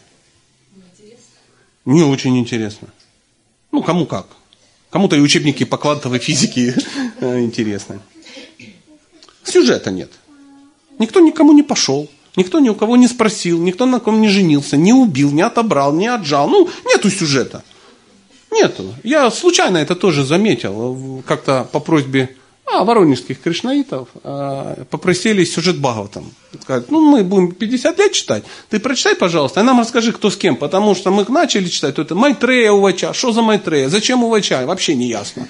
Не очень интересно. Ну, кому как. Кому-то и учебники по квантовой физике э, интересны. Сюжета нет. Никто никому не пошел. Никто ни у кого не спросил, никто на ком не женился, не убил, не отобрал, не отжал. Ну, нету сюжета. Нету. Я случайно это тоже заметил. Как-то по просьбе а, воронежских кришнаитов а, попросили сюжет Бхагаватам. Сказать, ну, мы будем 50 лет читать, ты прочитай, пожалуйста, и нам расскажи, кто с кем, потому что мы начали читать, то это Майтрея Увача, что за Майтрея, зачем Увача, вообще не ясно.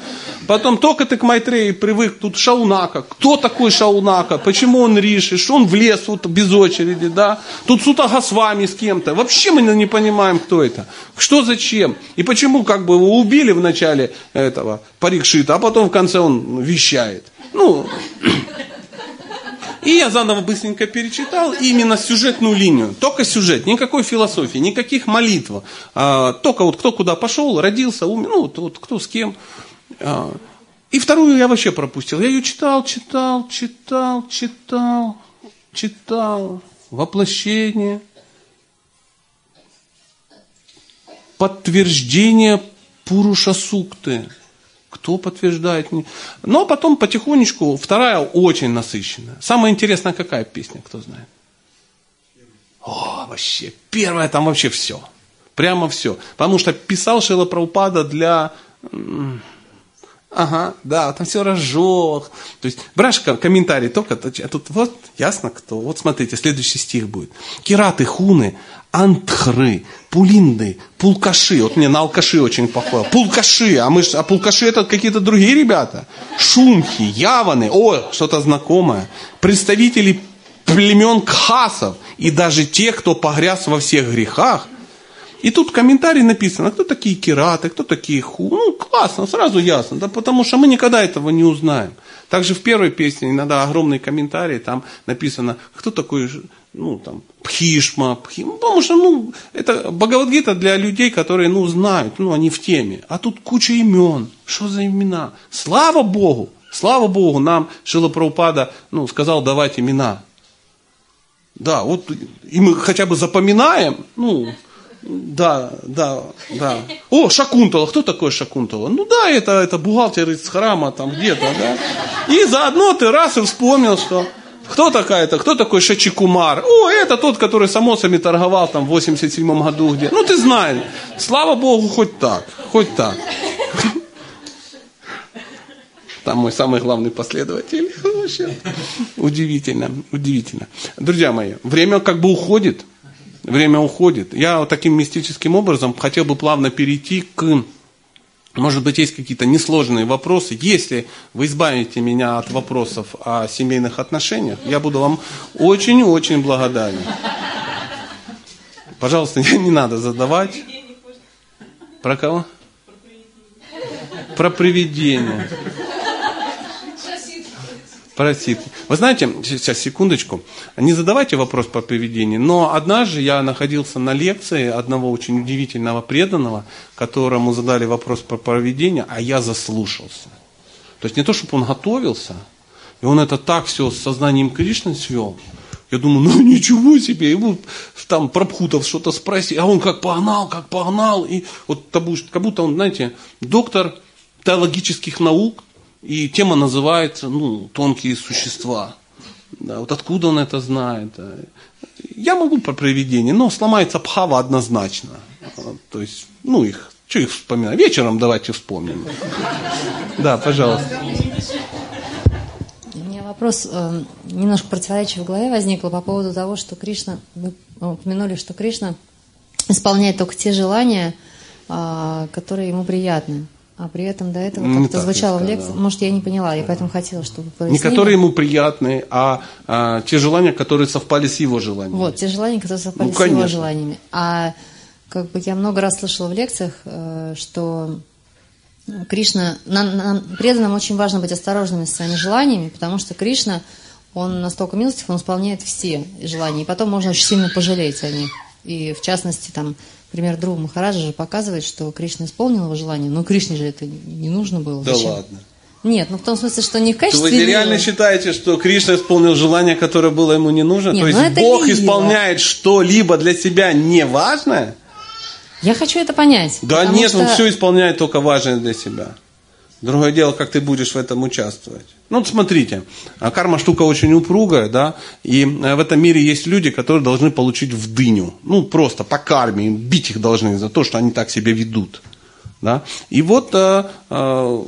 Потом только ты к Майтреи привык, тут Шаунака, кто такой Шаунака, почему он риши, что он влез вот без очереди, да, тут Сутага с вами, с кем-то, вообще мы не понимаем, кто это, что зачем, и почему как бы его убили в начале этого Парикшита, а потом в конце он вещает. Ну, и я заново быстренько перечитал именно сюжетную линию. Только сюжет, никакой философии, никаких молитв. А, только вот кто куда пошел, родился, умер, ну вот, вот кто с кем. А, и вторую я вообще пропустил. Я ее читал, читал, читал, читал, читал. Воплощение. Подтверждение Пуруша Сукты. Кто подтверждает? Но потом потихонечку вторая очень насыщенная. Самая интересная какая песня, кто знает? О, вообще, первая там вообще все. Прямо все. Потому что писал Шила Праупада для... Ага, да, там все разжег. То есть, брашь комментарий только, а тут вот ясно кто. Вот смотрите, следующий стих будет. Кираты, хуны, антхры, пулинды, пулкаши. Вот мне на алкаши очень похоже. Пулкаши, а, мы, а пулкаши это какие-то другие ребята. Шумхи, яваны, о, что-то знакомое. Представители племен кхасов и даже те, кто погряз во всех грехах. И тут комментарий написано, кто такие кираты, кто такие ху. Ну, классно, сразу ясно, да, потому что мы никогда этого не узнаем. Также в первой песне иногда огромный комментарий, там написано, кто такой ну, там, Пхишма, Пхим, ну, потому что, ну, это Бхагавадгита для людей, которые, ну, знают, ну, они в теме. А тут куча имен. Что за имена? Слава Богу! Слава Богу, нам Шила Прабхупада, ну, сказал давать имена. Да, вот, и мы хотя бы запоминаем, ну, да, да, да. О, Шакунтала. Кто такой Шакунтала? Ну да, это, это бухгалтер из храма там где-то, да. И заодно ты раз и вспомнил, что кто такая-то? Кто такой Шачикумар? О, это тот, который самосами торговал там в 87 году где. Ну, ты знаешь. Слава Богу, хоть так. Хоть так. Там мой самый главный последователь. Удивительно, удивительно. Друзья мои, время как бы уходит. Время уходит. Я вот таким мистическим образом хотел бы плавно перейти к может быть, есть какие-то несложные вопросы. Если вы избавите меня от вопросов о семейных отношениях, я буду вам очень-очень благодарен. Пожалуйста, не надо задавать. Про кого? Про привидение. Просит. Вы знаете, сейчас секундочку, не задавайте вопрос по поведению, но однажды я находился на лекции одного очень удивительного преданного, которому задали вопрос по поведению, а я заслушался. То есть не то, чтобы он готовился, и он это так все с сознанием Кришны свел. Я думаю, ну ничего себе, ему там Прабхутов что-то спросил, а он как погнал, как погнал. И вот как будто он, знаете, доктор теологических наук, и тема называется, ну, тонкие существа. Да, вот откуда он это знает? Я могу про привидение, но сломается пхава однозначно. То есть, ну их, что их вспоминать? Вечером давайте вспомним. Да, пожалуйста. У меня вопрос э, немножко противоречие в голове возникло по поводу того, что Кришна, вы упомянули, что Кришна исполняет только те желания, э, которые ему приятны. А при этом до этого Не как-то я звучало в лекции. Может, я не поняла, я поэтому хотела, чтобы вы Не пояснили. которые ему приятны, а, а те желания, которые совпали с его желаниями. Вот, те желания, которые совпали Ну, с его желаниями. А как бы я много раз слышала в лекциях, э, что Кришна, нам, нам, преданным очень важно быть осторожными со своими желаниями, потому что Кришна, он настолько милостив, он исполняет все желания, и потом можно очень сильно пожалеть о них. И в частности, там, пример Друга Махараджа же показывает, что Кришна исполнил его желание, но Кришне же это не нужно было. Да Зачем? ладно. Нет, ну в том смысле, что не в То качестве вы реально лилы. считаете, что Кришна исполнил желание, которое было ему не нужно? Не, То ну есть Бог лила. исполняет что-либо для себя неважное? Я хочу это понять. Да нет, он что- все исполняет только важное для себя. Другое дело, как ты будешь в этом участвовать. Ну, вот смотрите, а карма штука очень упругая, да, и э, в этом мире есть люди, которые должны получить в дыню. Ну, просто по карме, бить их должны за то, что они так себя ведут. Да? И вот, э, э,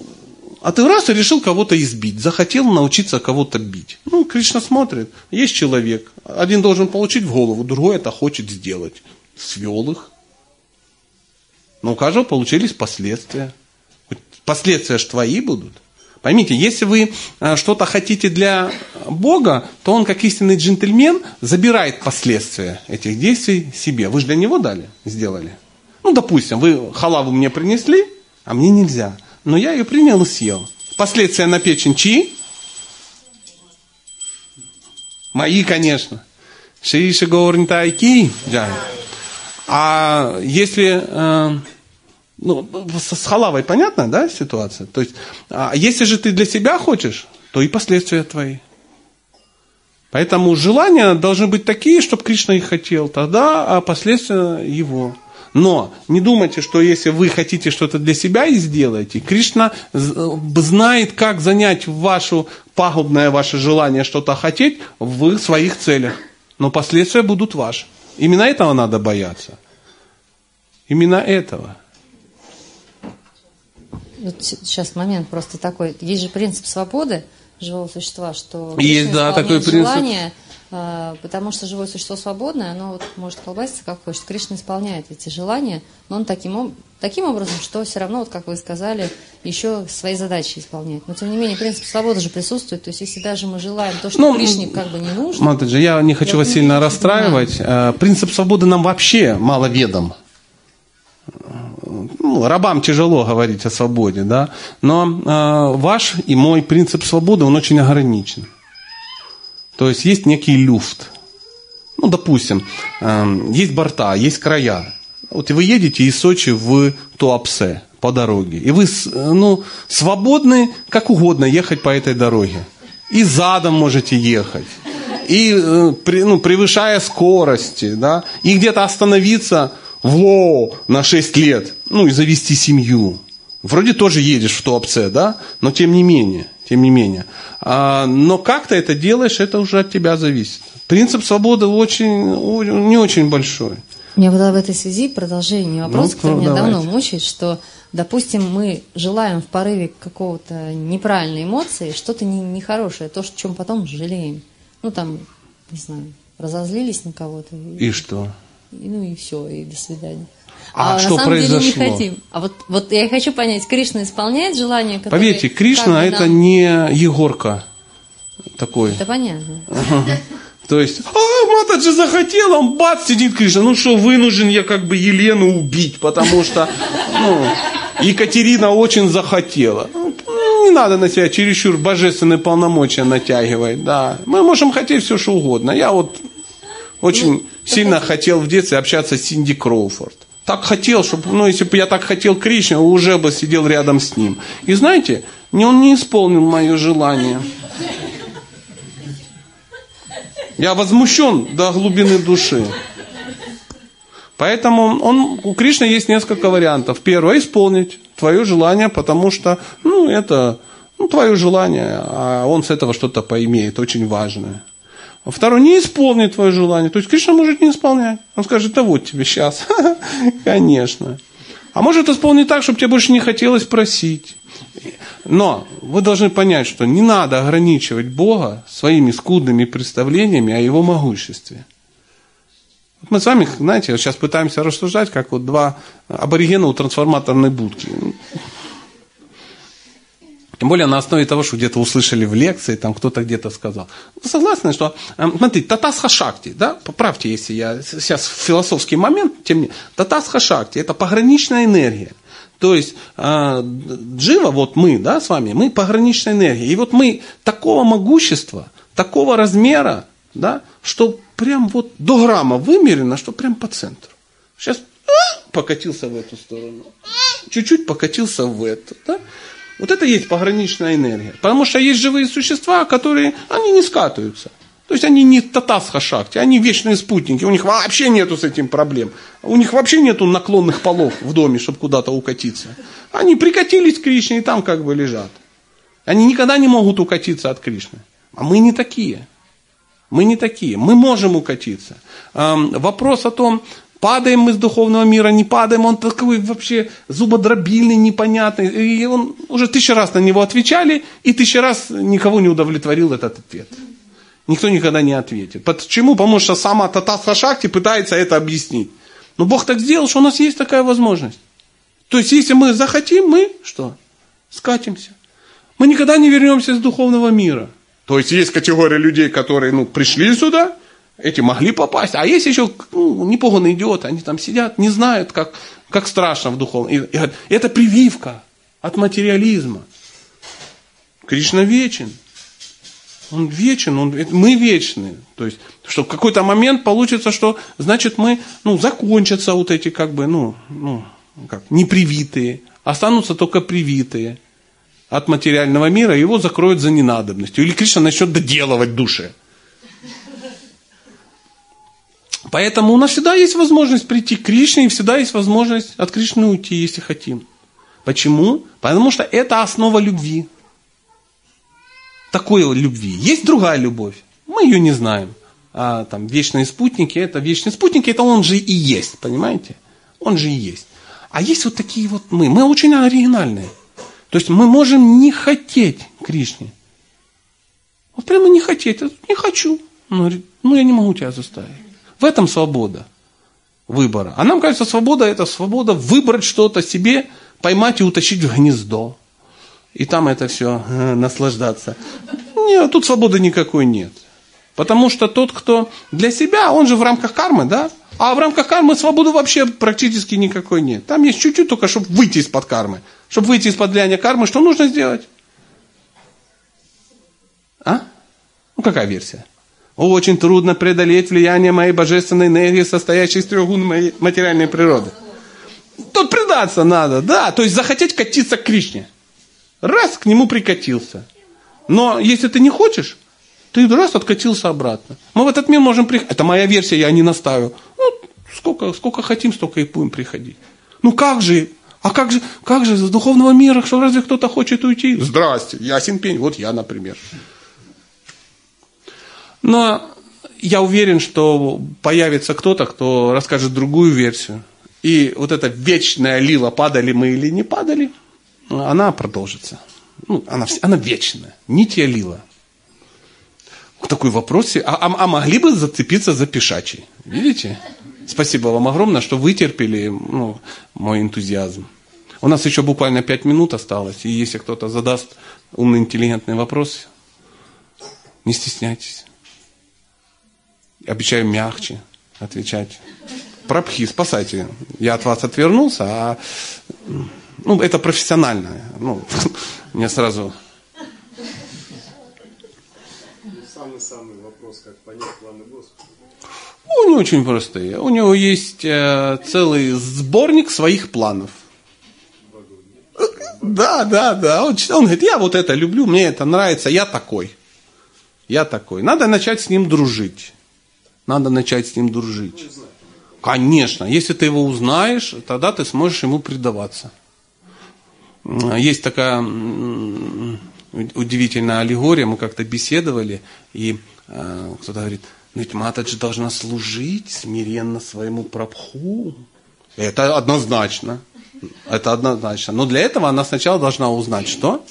а ты раз и решил кого-то избить, захотел научиться кого-то бить. Ну, Кришна смотрит, есть человек, один должен получить в голову, другой это хочет сделать. Свел их, но у каждого получились последствия. Последствия ж твои будут. Поймите, если вы э, что-то хотите для Бога, то Он, как истинный джентльмен, забирает последствия этих действий себе. Вы же для Него дали, сделали. Ну, допустим, вы халаву мне принесли, а мне нельзя. Но я ее принял и съел. Последствия на печень чьи? Мои, конечно. Шиши Гаурнтайки. Да. А если э, ну, с, халавой понятна, да, ситуация? То есть, а если же ты для себя хочешь, то и последствия твои. Поэтому желания должны быть такие, чтобы Кришна их хотел, тогда а последствия его. Но не думайте, что если вы хотите что-то для себя и сделаете, Кришна э, знает, как занять вашу пагубное ваше желание что-то хотеть в своих целях. Но последствия будут ваши. Именно этого надо бояться. Именно этого. Вот сейчас момент просто такой. Есть же принцип свободы живого существа, что Есть, да, такой принцип. желания, э, потому что живое существо свободное, оно вот может колбаситься как хочет. Кришна исполняет эти желания, но он таким, таким образом, что все равно, вот как вы сказали, еще свои задачи исполняет. Но тем не менее, принцип свободы же присутствует. То есть, если даже мы желаем то, что Ну, Кришне как бы не нужно, Матаджи, я не хочу Я вас сильно расстраивать. Э, Принцип свободы нам вообще мало ведом. Ну, рабам тяжело говорить о свободе, да. Но э, ваш и мой принцип свободы, он очень ограничен. То есть есть некий люфт. Ну, допустим, э, есть борта, есть края. Вот вы едете из Сочи в Туапсе по дороге. И вы э, ну, свободны как угодно ехать по этой дороге. И задом можете ехать. И э, ну, превышая скорости. Да? И где-то остановиться в Лоу на 6 лет. Ну и завести семью. Вроде тоже едешь в Туапсе, да? Но тем не менее. Тем не менее. А, но как ты это делаешь, это уже от тебя зависит. Принцип свободы очень, не очень большой. У меня была в этой связи продолжение вопроса, Ну, который меня давайте. давно мучает, что, допустим, мы желаем в порыве какого-то неправильной эмоции что-то не- нехорошее, то, чем потом жалеем. Ну, там, не знаю, разозлились на кого-то. И, И что? И- ну и все, и до свидания. А на что самом деле не произошло? хотим. А вот, вот я хочу понять, Кришна исполняет желание, которое... Поверьте, Кришна это нам- не Егорка такой. Это понятно. То есть, а, Матаджи захотел, он бац, сидит Кришна. Ну что, вынужден я как бы Елену убить, потому что ну, Екатерина очень захотела. Ну, Не надо на себя чересчур божественные полномочия натягивать. Да. Мы можем хотеть все, что угодно. Я вот очень сильно хотел в детстве общаться с Синди Кроуфорд. Так хотел, чтобы, ну, если бы я так хотел Кришне, уже бы сидел рядом с ним. И знаете, не- он не исполнил мое желание. Я возмущен до глубины души. Поэтому он, у Кришны есть несколько вариантов. Первое, исполнить твое желание, потому что, ну, это ну, твое желание, а он с этого что-то поимеет, очень важное. Второй не исполнит твое желание. То есть Кришна может не исполнять. Он скажет, да вот тебе сейчас. Конечно. А может исполнить так, чтобы тебе больше не хотелось просить. Но вы должны понять, что не надо ограничивать Бога своими скудными представлениями о Его могуществе. Мы с вами, знаете, сейчас пытаемся рассуждать, как вот два аборигена у трансформаторной будки. Тем более на основе того, что где-то услышали в лекции, там кто-то где-то сказал. Вы согласны, что, э, смотрите, Татасха Шакти, да, поправьте, если я сейчас философский момент, тем не менее, Татасха Шакти – это пограничная энергия. То есть э, джива, вот мы, да, с вами, мы пограничная энергия. И вот мы такого могущества, такого размера, да, что прям вот до грамма вымерено, что прям по центру. Сейчас а, покатился в эту сторону, чуть-чуть покатился в эту. Да? Вот это есть пограничная энергия. Потому что есть живые существа, которые, они не скатываются. То есть они не татасха шахти, они вечные спутники. У них вообще нету с этим проблем. У них вообще нету наклонных полов в доме, чтобы куда-то укатиться. Они прикатились к Кришне и там как бы лежат. Они никогда не могут укатиться от Кришны. А мы не такие. Мы не такие. Мы можем укатиться. Вопрос о том, Падаем мы с духовного мира, не падаем, он такой вообще зубодробильный, непонятный. И он уже тысячу раз на него отвечали, и тысячу раз никого не удовлетворил этот ответ. Никто никогда не ответит. Почему? Потому что сама Татасха Шакти пытается это объяснить. Но Бог так сделал, что у нас есть такая возможность. То есть, если мы захотим, мы что? Скатимся. Мы никогда не вернемся из духовного мира. То есть, есть категория людей, которые ну, пришли сюда, эти могли попасть. А есть еще ну, непуганные идиоты, они там сидят, не знают, как, как страшно в духовном. И, и, это прививка от материализма. Кришна вечен. Он вечен, он, мы вечны. То есть, что в какой-то момент получится, что, значит, мы, ну, закончатся вот эти, как бы, ну, ну, как, непривитые, останутся только привитые от материального мира, его закроют за ненадобностью. Или Кришна начнет доделывать души. Поэтому у нас всегда есть возможность прийти к Кришне, и всегда есть возможность от Кришны уйти, если хотим. Почему? Потому что это основа любви. Такой любви. Есть другая любовь. Мы ее не знаем. А там вечные спутники, это вечные спутники, это он же и есть, понимаете? Он же и есть. А есть вот такие вот мы. Мы очень оригинальные. То есть мы можем не хотеть Кришне. Вот прямо не хотеть. Не хочу. Ну, я не могу тебя заставить. В этом свобода выбора. А нам кажется, свобода это свобода выбрать что-то себе, поймать и утащить в гнездо. И там это все э, наслаждаться. Нет, тут свободы никакой нет. Потому что тот, кто для себя, он же в рамках кармы, да? А в рамках кармы свободы вообще практически никакой нет. Там есть чуть-чуть только, чтобы выйти из-под кармы. Чтобы выйти из-под влияния кармы, что нужно сделать? А? Ну, какая версия? Очень трудно преодолеть влияние моей божественной энергии, состоящей из трех моей материальной природы. Тут предаться надо, да, то есть захотеть катиться к Кришне. Раз к нему прикатился. Но если ты не хочешь, ты раз откатился обратно. Мы в этот мир можем приходить. Это моя версия, я не настаиваю. Ну, сколько, сколько хотим, столько и будем приходить. Ну как же, а как же, как же из духовного мира, что разве кто-то хочет уйти? Здрасте, ясен пень, вот я, например. Но я уверен, что появится кто-то, кто расскажет другую версию. И вот эта вечная лила, падали мы или не падали, она продолжится. Ну, она, она вечная. Нитья лила. Такой вопрос. А, а, а могли бы зацепиться за пешачий? Видите? Спасибо вам огромное, что вытерпели ну, мой энтузиазм. У нас еще буквально пять минут осталось, и если кто-то задаст умный, интеллигентный вопрос, не стесняйтесь обещаю мягче отвечать. Прабхи, спасайте. Я от вас отвернулся, а ну, это профессионально. Ну, мне сразу... Самый-самый вопрос, как понять планы Господа. Ну, не очень простые. У него есть э, целый сборник своих планов. Да, да, да. Он, он говорит, я вот это люблю, мне это нравится, я такой. Я такой. Надо начать с ним дружить. Надо начать с ним дружить. Конечно, если ты его узнаешь, тогда ты сможешь ему предаваться. Есть такая удивительная аллегория, мы как-то беседовали, и э, кто-то говорит, ну ведь Матаджи должна служить смиренно своему прабху. Это однозначно. Это однозначно. Но для этого она сначала должна узнать, что?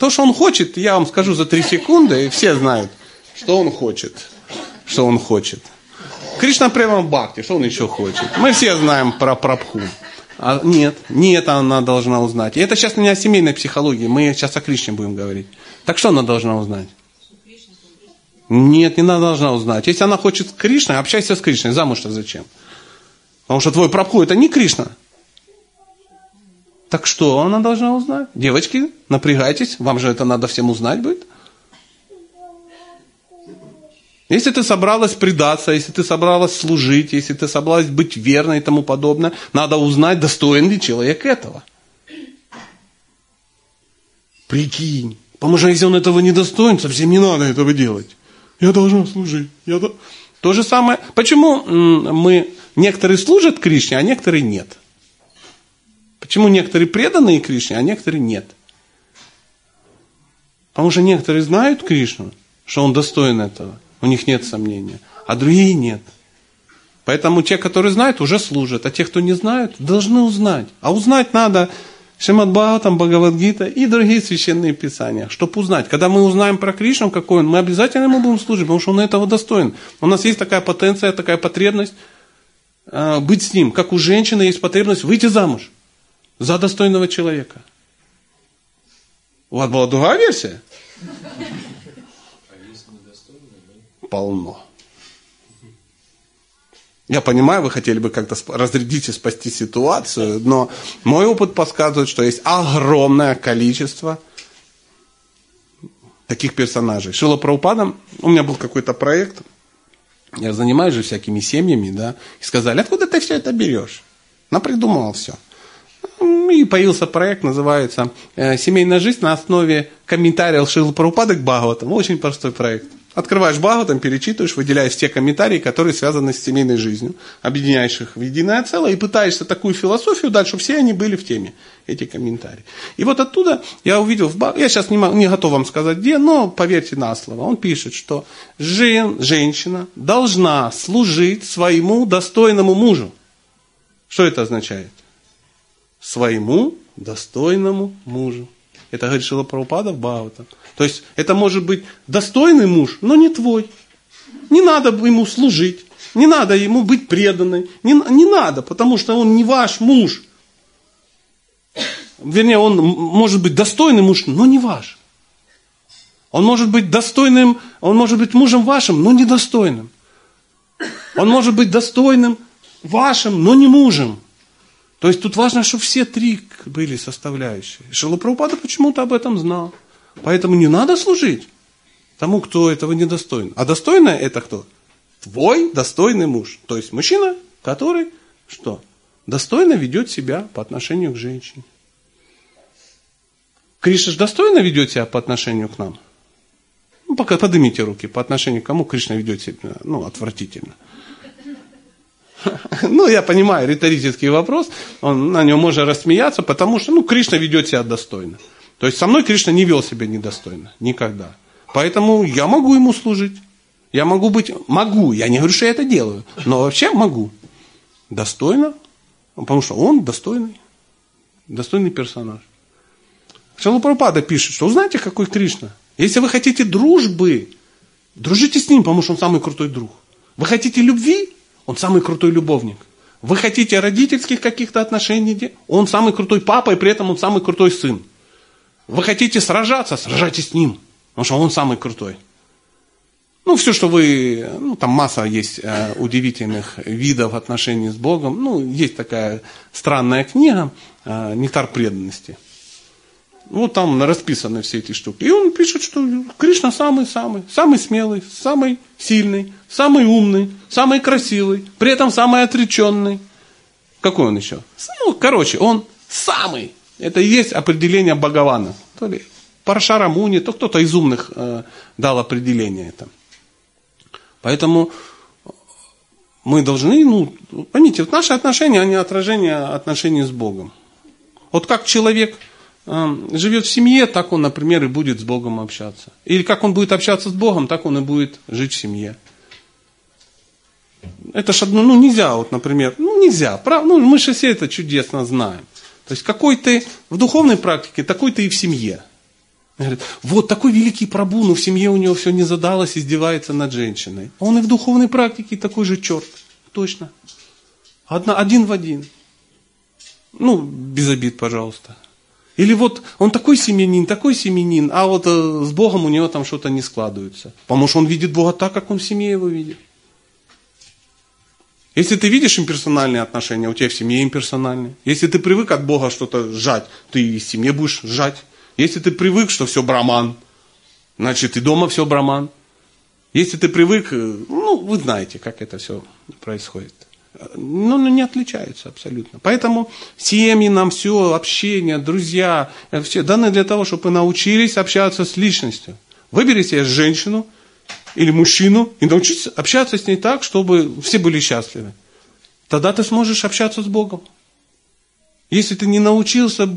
То, что он хочет, я вам скажу за три секунды, и все знают, что он хочет. Что он хочет. Кришна прямо бхакти, что он еще хочет? Мы все знаем про прабху. А нет, не это она должна узнать. И это сейчас не о семейной психологии, мы сейчас о Кришне будем говорить. Так что она должна узнать? Нет, не она должна узнать. Если она хочет с Кришной, общайся с Кришной. Замуж-то зачем? Потому что твой прабху это не Кришна. Так что она должна узнать? Девочки, напрягайтесь, вам же это надо всем узнать будет. Если ты собралась предаться, если ты собралась служить, если ты собралась быть верной и тому подобное, надо узнать, достоин ли человек этого. Прикинь. Потому что если он этого не достоин, совсем не надо этого делать. Я должна служить. Я до... То же самое. Почему мы некоторые служат Кришне, а некоторые нет? Почему некоторые преданные Кришне, а некоторые нет? Потому что некоторые знают Кришну, что он достоин этого у них нет сомнения, а другие нет. Поэтому те, которые знают, уже служат, а те, кто не знают, должны узнать. А узнать надо Шимат Бхагаватам, Бхагавадгита и другие священные писания, чтобы узнать. Когда мы узнаем про Кришну, какой он, мы обязательно ему будем служить, потому что он этого достоин. У нас есть такая потенция, такая потребность э, быть с ним. Как у женщины есть потребность выйти замуж за достойного человека. У вас была другая версия? Полно. Я понимаю, вы хотели бы как-то разрядить и спасти ситуацию, но мой опыт подсказывает, что есть огромное количество таких персонажей. Шила Праупада, у меня был какой-то проект, я занимаюсь же всякими семьями, да, и сказали, откуда ты все это берешь? Напридумывал все. И появился проект, называется э, «Семейная жизнь на основе комментариев Шилы Прабхупады к Бхагаватам». Очень простой проект. Открываешь Багу, там перечитываешь, выделяешь те комментарии, которые связаны с семейной жизнью, объединяешь их в единое целое и пытаешься такую философию дать, чтобы все они были в теме, эти комментарии. И вот оттуда я увидел в Багу, я сейчас не, не готов вам сказать где, но поверьте на слово, он пишет, что жен, женщина должна служить своему достойному мужу. Что это означает? Своему достойному мужу. Это говорит Шила Прабхупада в Бхагаватам. То есть это может быть достойный муж, но не твой. Не надо ему служить, не надо ему быть преданной, не, не надо, потому что он не ваш муж. Вернее, он может быть достойный муж, но не ваш. Он может быть достойным, он может быть мужем вашим, но недостойным. Он может быть достойным вашим, но не мужем. То есть тут важно, чтобы все три были составляющие. Шилапрабхупада почему-то об этом знал. Поэтому не надо служить тому, кто этого недостоин. А достойное это кто? Твой достойный муж. То есть мужчина, который что? Достойно ведет себя по отношению к женщине. Кришна же достойно ведет себя по отношению к нам. Ну, пока поднимите руки, по отношению к кому Кришна ведет себя, ну, отвратительно. Ну, я понимаю, риторический вопрос, он, на нем можно рассмеяться, потому что, ну, Кришна ведет себя достойно. То есть со мной Кришна не вел себя недостойно, никогда. Поэтому я могу ему служить. Я могу быть, могу, я не говорю, что я это делаю, но вообще могу. Достойно, потому что он достойный, достойный персонаж. Шалапрапада пишет, что знаете, какой Кришна? Если вы хотите дружбы, дружите с ним, потому что он самый крутой друг. Вы хотите любви, он самый крутой любовник. Вы хотите родительских каких-то отношений, он самый крутой папа, и при этом он самый крутой сын. Вы хотите сражаться, сражайтесь с ним, потому что он самый крутой. Ну, все, что вы, ну, там масса есть э, удивительных видов отношений с Богом. Ну, есть такая странная книга э, «Нектар преданности». Вот там расписаны все эти штуки. И он пишет, что Кришна самый-самый, самый смелый, самый сильный, самый умный, самый красивый, при этом самый отреченный. Какой он еще? Ну, короче, он самый. Это и есть определение Бхагавана. То ли Парашара Муни, то кто-то из умных э, дал определение это. Поэтому мы должны, ну, поймите, вот наши отношения, они отражение отношений с Богом. Вот как человек живет в семье, так он, например, и будет с Богом общаться. Или как он будет общаться с Богом, так он и будет жить в семье. Это ж одно, ну нельзя, вот, например, ну нельзя, прав, ну мы же все это чудесно знаем. То есть какой ты в духовной практике, такой ты и в семье. Говорит, вот такой великий прабу, но в семье у него все не задалось, издевается над женщиной. Он и в духовной практике такой же черт. Точно. Одна, один в один. Ну, без обид, пожалуйста. Или вот он такой семьянин, такой семьянин, а вот э, с Богом у него там что-то не складывается. Потому что он видит Бога так, как он в семье его видит. Если ты видишь имперсональные отношения, у тебя в семье имперсональные. Если ты привык от Бога что-то сжать, ты и в семье будешь сжать. Если ты привык, что все браман, значит и дома все браман. Если ты привык, э, ну, вы знаете, как это все происходит. Ну, ну, не отличаются абсолютно. Поэтому семьи нам все, общение, друзья, э, все даны для того, чтобы вы научились общаться с личностью. Выбери себе женщину или мужчину и научись общаться с ней так, чтобы все были счастливы. Тогда ты сможешь общаться с Богом. Если ты не научился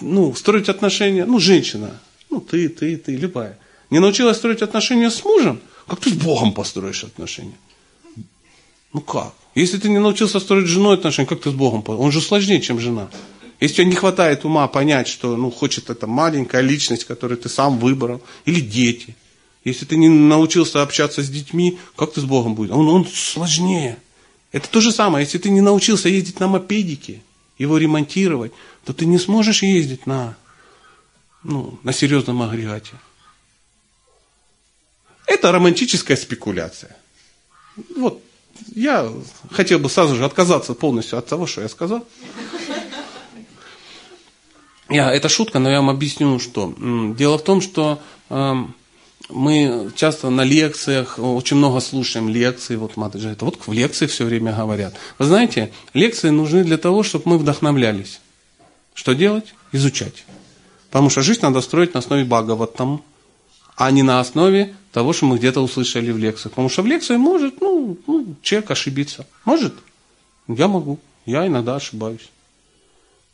ну, строить отношения, ну, женщина, ну, ты, ты, ты, любая, не научилась строить отношения с мужем, как ты с Богом построишь отношения? Ну как? Если ты не научился строить с женой отношения, как ты с Богом? Он же сложнее, чем жена. Если тебе не хватает ума понять, что ну, хочет эта маленькая личность, которую ты сам выбрал, или дети. Если ты не научился общаться с детьми, как ты с Богом будешь? Он, он сложнее. Это то же самое, если ты не научился ездить на мопедике, его ремонтировать, то ты не сможешь ездить на, ну, на серьезном агрегате. Это романтическая спекуляция. Вот я хотел бы сразу же отказаться полностью от того, что я сказал. Я, это шутка, но я вам объясню, что. Дело в том, что э, мы часто на лекциях, очень много слушаем лекции, вот Матаджи, это вот в лекции все время говорят. Вы знаете, лекции нужны для того, чтобы мы вдохновлялись. Что делать? Изучать. Потому что жизнь надо строить на основе Бхагаватам, а не на основе того, что мы где-то услышали в лекциях. Потому что в лекции может ну, ну, человек ошибиться. Может? Я могу. Я иногда ошибаюсь.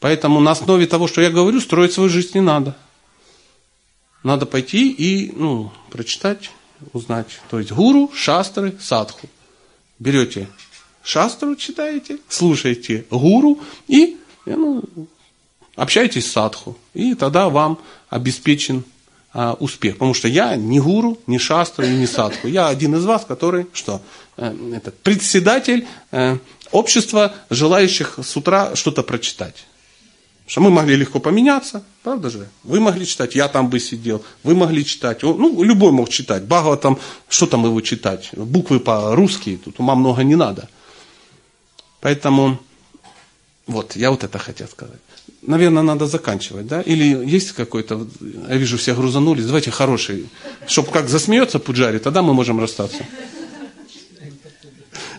Поэтому на основе того, что я говорю, строить свою жизнь не надо. Надо пойти и ну, прочитать, узнать. То есть гуру, шастры, садху. Берете шастру, читаете, слушаете гуру и ну, общайтесь с садху. И тогда вам обеспечен успех. Потому что я не гуру, не шастру не садху. Я один из вас, который что? Э, это председатель э, общества, желающих с утра что-то прочитать. Что мы могли легко поменяться, правда же? Вы могли читать, я там бы сидел, вы могли читать, ну, любой мог читать. Багова там, что там его читать? Буквы по-русски, тут ума много не надо. Поэтому, вот, я вот это хотел сказать наверное, надо заканчивать, да? Или есть какой-то, я вижу, все грузанулись, давайте хороший, чтобы как засмеется Пуджари, тогда мы можем расстаться.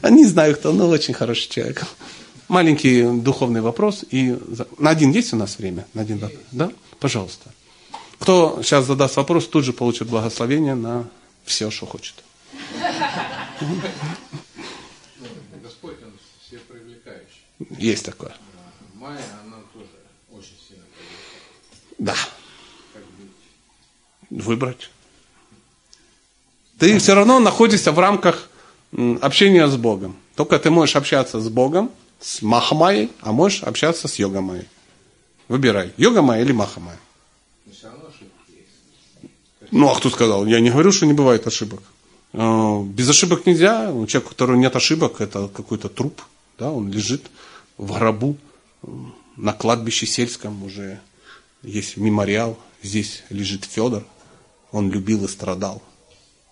А не знаю кто, но очень хороший человек. Маленький духовный вопрос. И на один есть у нас время? На один вопрос? Да? Пожалуйста. Кто сейчас задаст вопрос, тут же получит благословение на все, что хочет. Господь, Он все привлекающий. Есть такое. Майя, да. Выбрать. Ты все равно находишься в рамках общения с Богом. Только ты можешь общаться с Богом, с Махамайей, а можешь общаться с Йогамайей. Выбирай, Йогамайя или Махамайя. Ну, а кто сказал? Я не говорю, что не бывает ошибок. А, без ошибок нельзя. У человека, у которого нет ошибок, это какой-то труп. Да, он лежит в гробу на кладбище сельском уже есть мемориал, здесь лежит Федор, он любил и страдал.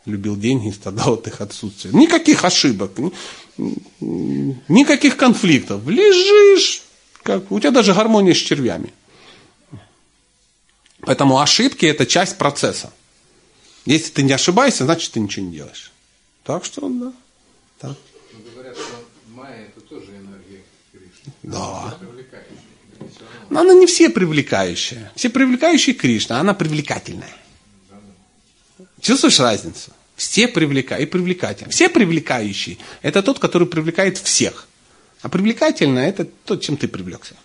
Любил деньги и страдал от их отсутствия. Никаких ошибок, никаких конфликтов. Лежишь, как, у тебя даже гармония с червями. Поэтому ошибки это часть процесса. Если ты не ошибаешься, значит ты ничего не делаешь. Так что, да. Так. Говорят, что майя это тоже энергия Кришны. Да. Но она не все привлекающая. Все привлекающие Кришна, она привлекательная. Чувствуешь разницу? Все привлекают и привлекательные. Все привлекающие – это тот, который привлекает всех. А привлекательно – это тот, чем ты привлекся.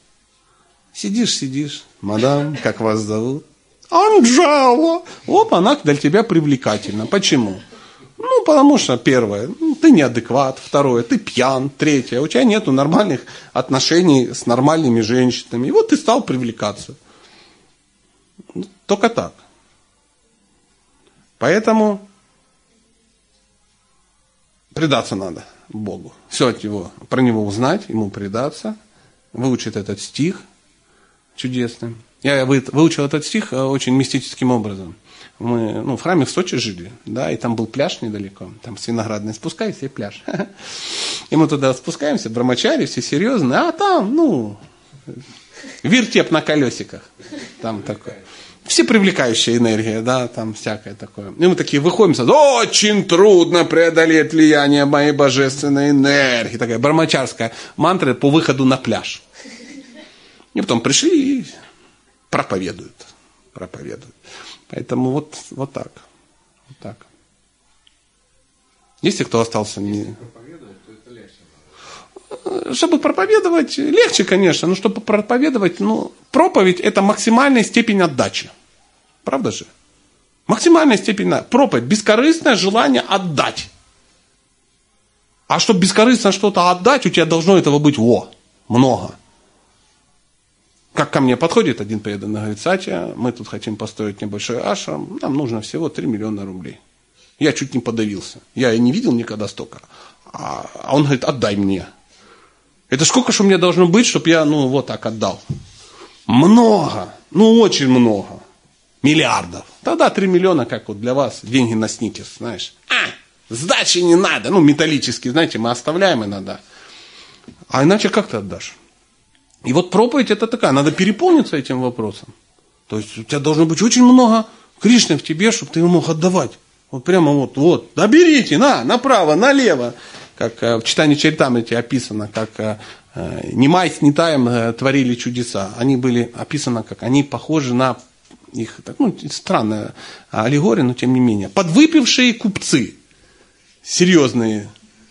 Сидишь, сидишь, мадам, как вас зовут? Анжела. Оп, она для тебя привлекательна. Почему? Ну, потому что первое, ну, ты неадекват, второе, ты пьян, третье, у тебя нету нормальных отношений с нормальными женщинами. И вот ты стал привлекаться. Ну, Только так. Поэтому предаться надо Богу. Все от него, про него узнать, ему предаться, выучить этот стих чудесный. Я вы- выучил этот стих э, очень мистическим образом. Мы ну, в храме в Сочи жили, да, и там был пляж недалеко, там с виноградной спускайся и пляж. И мы туда спускаемся, брамачари, все серьезные, а там, ну, вертеп на колесиках. Там такое. Все привлекающая энергия, да, там всякое такое. И мы такие выходим, очень трудно преодолеть влияние моей божественной энергии. Такая бармачарская мантра по выходу на пляж. И потом пришли и проповедуют. Проповедуют. Поэтому вот, вот так. Вот так. Если кто остался не, легче. чтобы проповедовать, легче, конечно, но чтобы проповедовать, ну, проповедь это максимальная степень отдачи. Правда же? Максимальная степень проповедь, бескорыстное желание отдать. А чтобы бескорыстно что-то отдать, у тебя должно этого быть во, много. Как ко мне подходит один преданный, говорит, Сатя, мы тут хотим построить небольшой ашрам, нам нужно всего 3 миллиона рублей. Я чуть не подавился. Я и не видел никогда столько. А а он говорит, отдай мне. Это сколько же меня должно быть, чтобы я, ну, вот так отдал? Много. Ну, очень много. Миллиардов. Тогда 3 миллиона, как вот для вас, деньги на сникерс, знаешь. А, сдачи не надо. Ну, металлические, знаете, мы оставляем иногда. А иначе как ты отдашь? И вот проповедь это такая, надо переполниться этим вопросом. То есть у тебя должно быть очень много Кришны в тебе, чтобы ты его мог отдавать. Вот прямо вот, вот, да берите, на, направо, налево. Как э, в читании Чаритамрити описано, как э, э, Немай с Нитаем э, творили чудеса. Они были описаны как, они похожи на их, так, ну, странная аллегория, но тем не менее. Подвыпившие купцы, серьезные,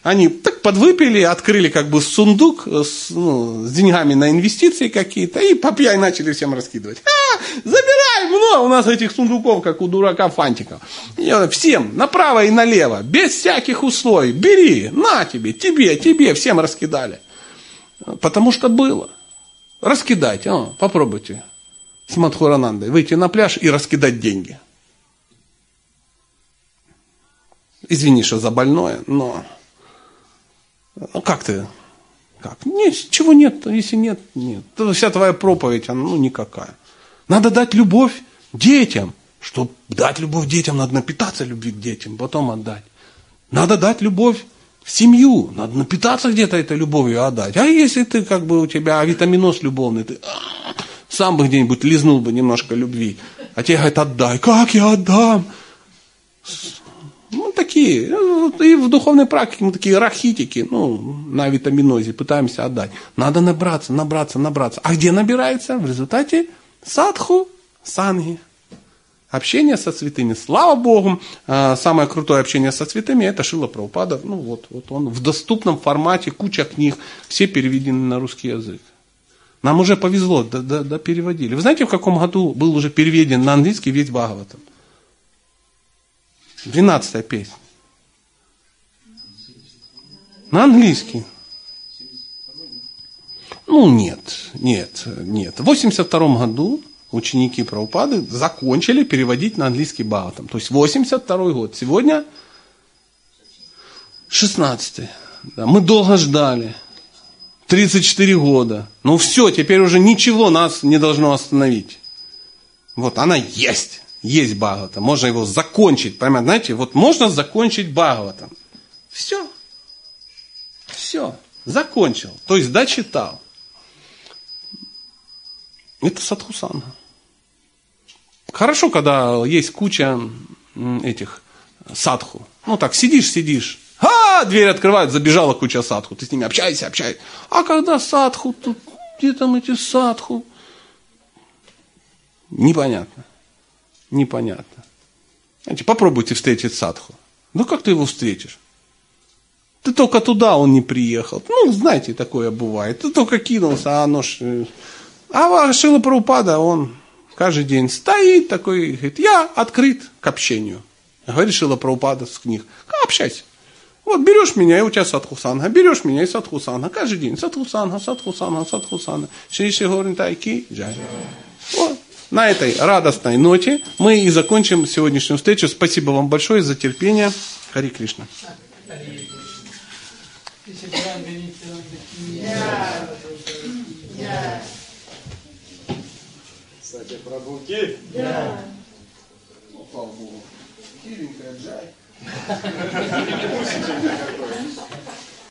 они так подвыпили, открыли как бы сундук с, ну, с деньгами на инвестиции какие-то, и по пьяни начали всем раскидывать. А, забирай много у нас этих сундуков, как у дурака фантиков. И всем, направо и налево, без всяких условий, бери, на тебе, тебе, тебе, всем раскидали. Потому что было. Раскидайте, а, попробуйте с Мадхуранандой выйти на пляж и раскидать деньги. Извини, что за больное, но ну как ты? Как? Ничего нет, если нет, нет. То вся твоя проповедь, она ну никакая. Надо дать любовь детям. Чтобы дать любовь детям, надо напитаться любви к детям, потом отдать. Надо дать любовь в семью, надо напитаться где-то этой любовью отдать. А если ты как бы у тебя витаминоз любовный, ты а, сам бы где-нибудь лизнул бы немножко любви, а тебе говорят, отдай. Как я отдам? Ну, такие, ну, и в духовной практике мы такие рахитики, ну, на витаминозе пытаемся отдать. Надо набраться, набраться, набраться. А где набирается? В результате садху, санги. Общение со святыми. Слава Богу, а, самое крутое общение со святыми это Шила Прабхупада. Ну вот, вот он в доступном формате, куча книг, все переведены на русский язык. Нам уже повезло, да, да, да переводили. Вы знаете, в каком году был уже переведен на английский весь Бхагаватам? Двенадцатая песня. На английский. Ну, нет, нет, нет. В 82 году ученики Прабхупады закончили переводить на английский Бхагаватам. То есть 82 год. Сегодня 16 да, Мы долго ждали. 34 года. Ну все, теперь уже ничего нас не должно остановить. Вот она есть. Есть Бхагавата. Можно его закончить. Прямо, знаете, вот можно закончить Бхагаватом. Все. Все. Закончил. То есть дочитал. Это садхусана. Хорошо, когда есть куча этих садху. Ну так, сидишь, сидишь. А, дверь открывают, забежала куча садху. Ты с ними общайся, общайся. А когда садху, тут где там эти садху? Непонятно. Непонятно. Знаете, попробуйте встретить садху. Ну как ты его встретишь? Ты только туда он не приехал. Ну, знаете, такое бывает. Ты только кинулся, а оно ж... э, А Шила Прабхупада, он каждый день стоит такой, говорит, я открыт к общению. Говорит Шила Прабхупада с книг, общайся. Вот берешь меня, и у тебя садхусанга, берешь меня, и садхусанга. Каждый день садхусанга, садхусанга, садхусанга. Шри Шри Горин Тайки, джай. Вот. На этой радостной ноте мы и закончим сегодняшнюю встречу. Спасибо вам большое за терпение. Хари Кришна. Кстати, про буки. Ну, слава Богу. Хиленькая джай.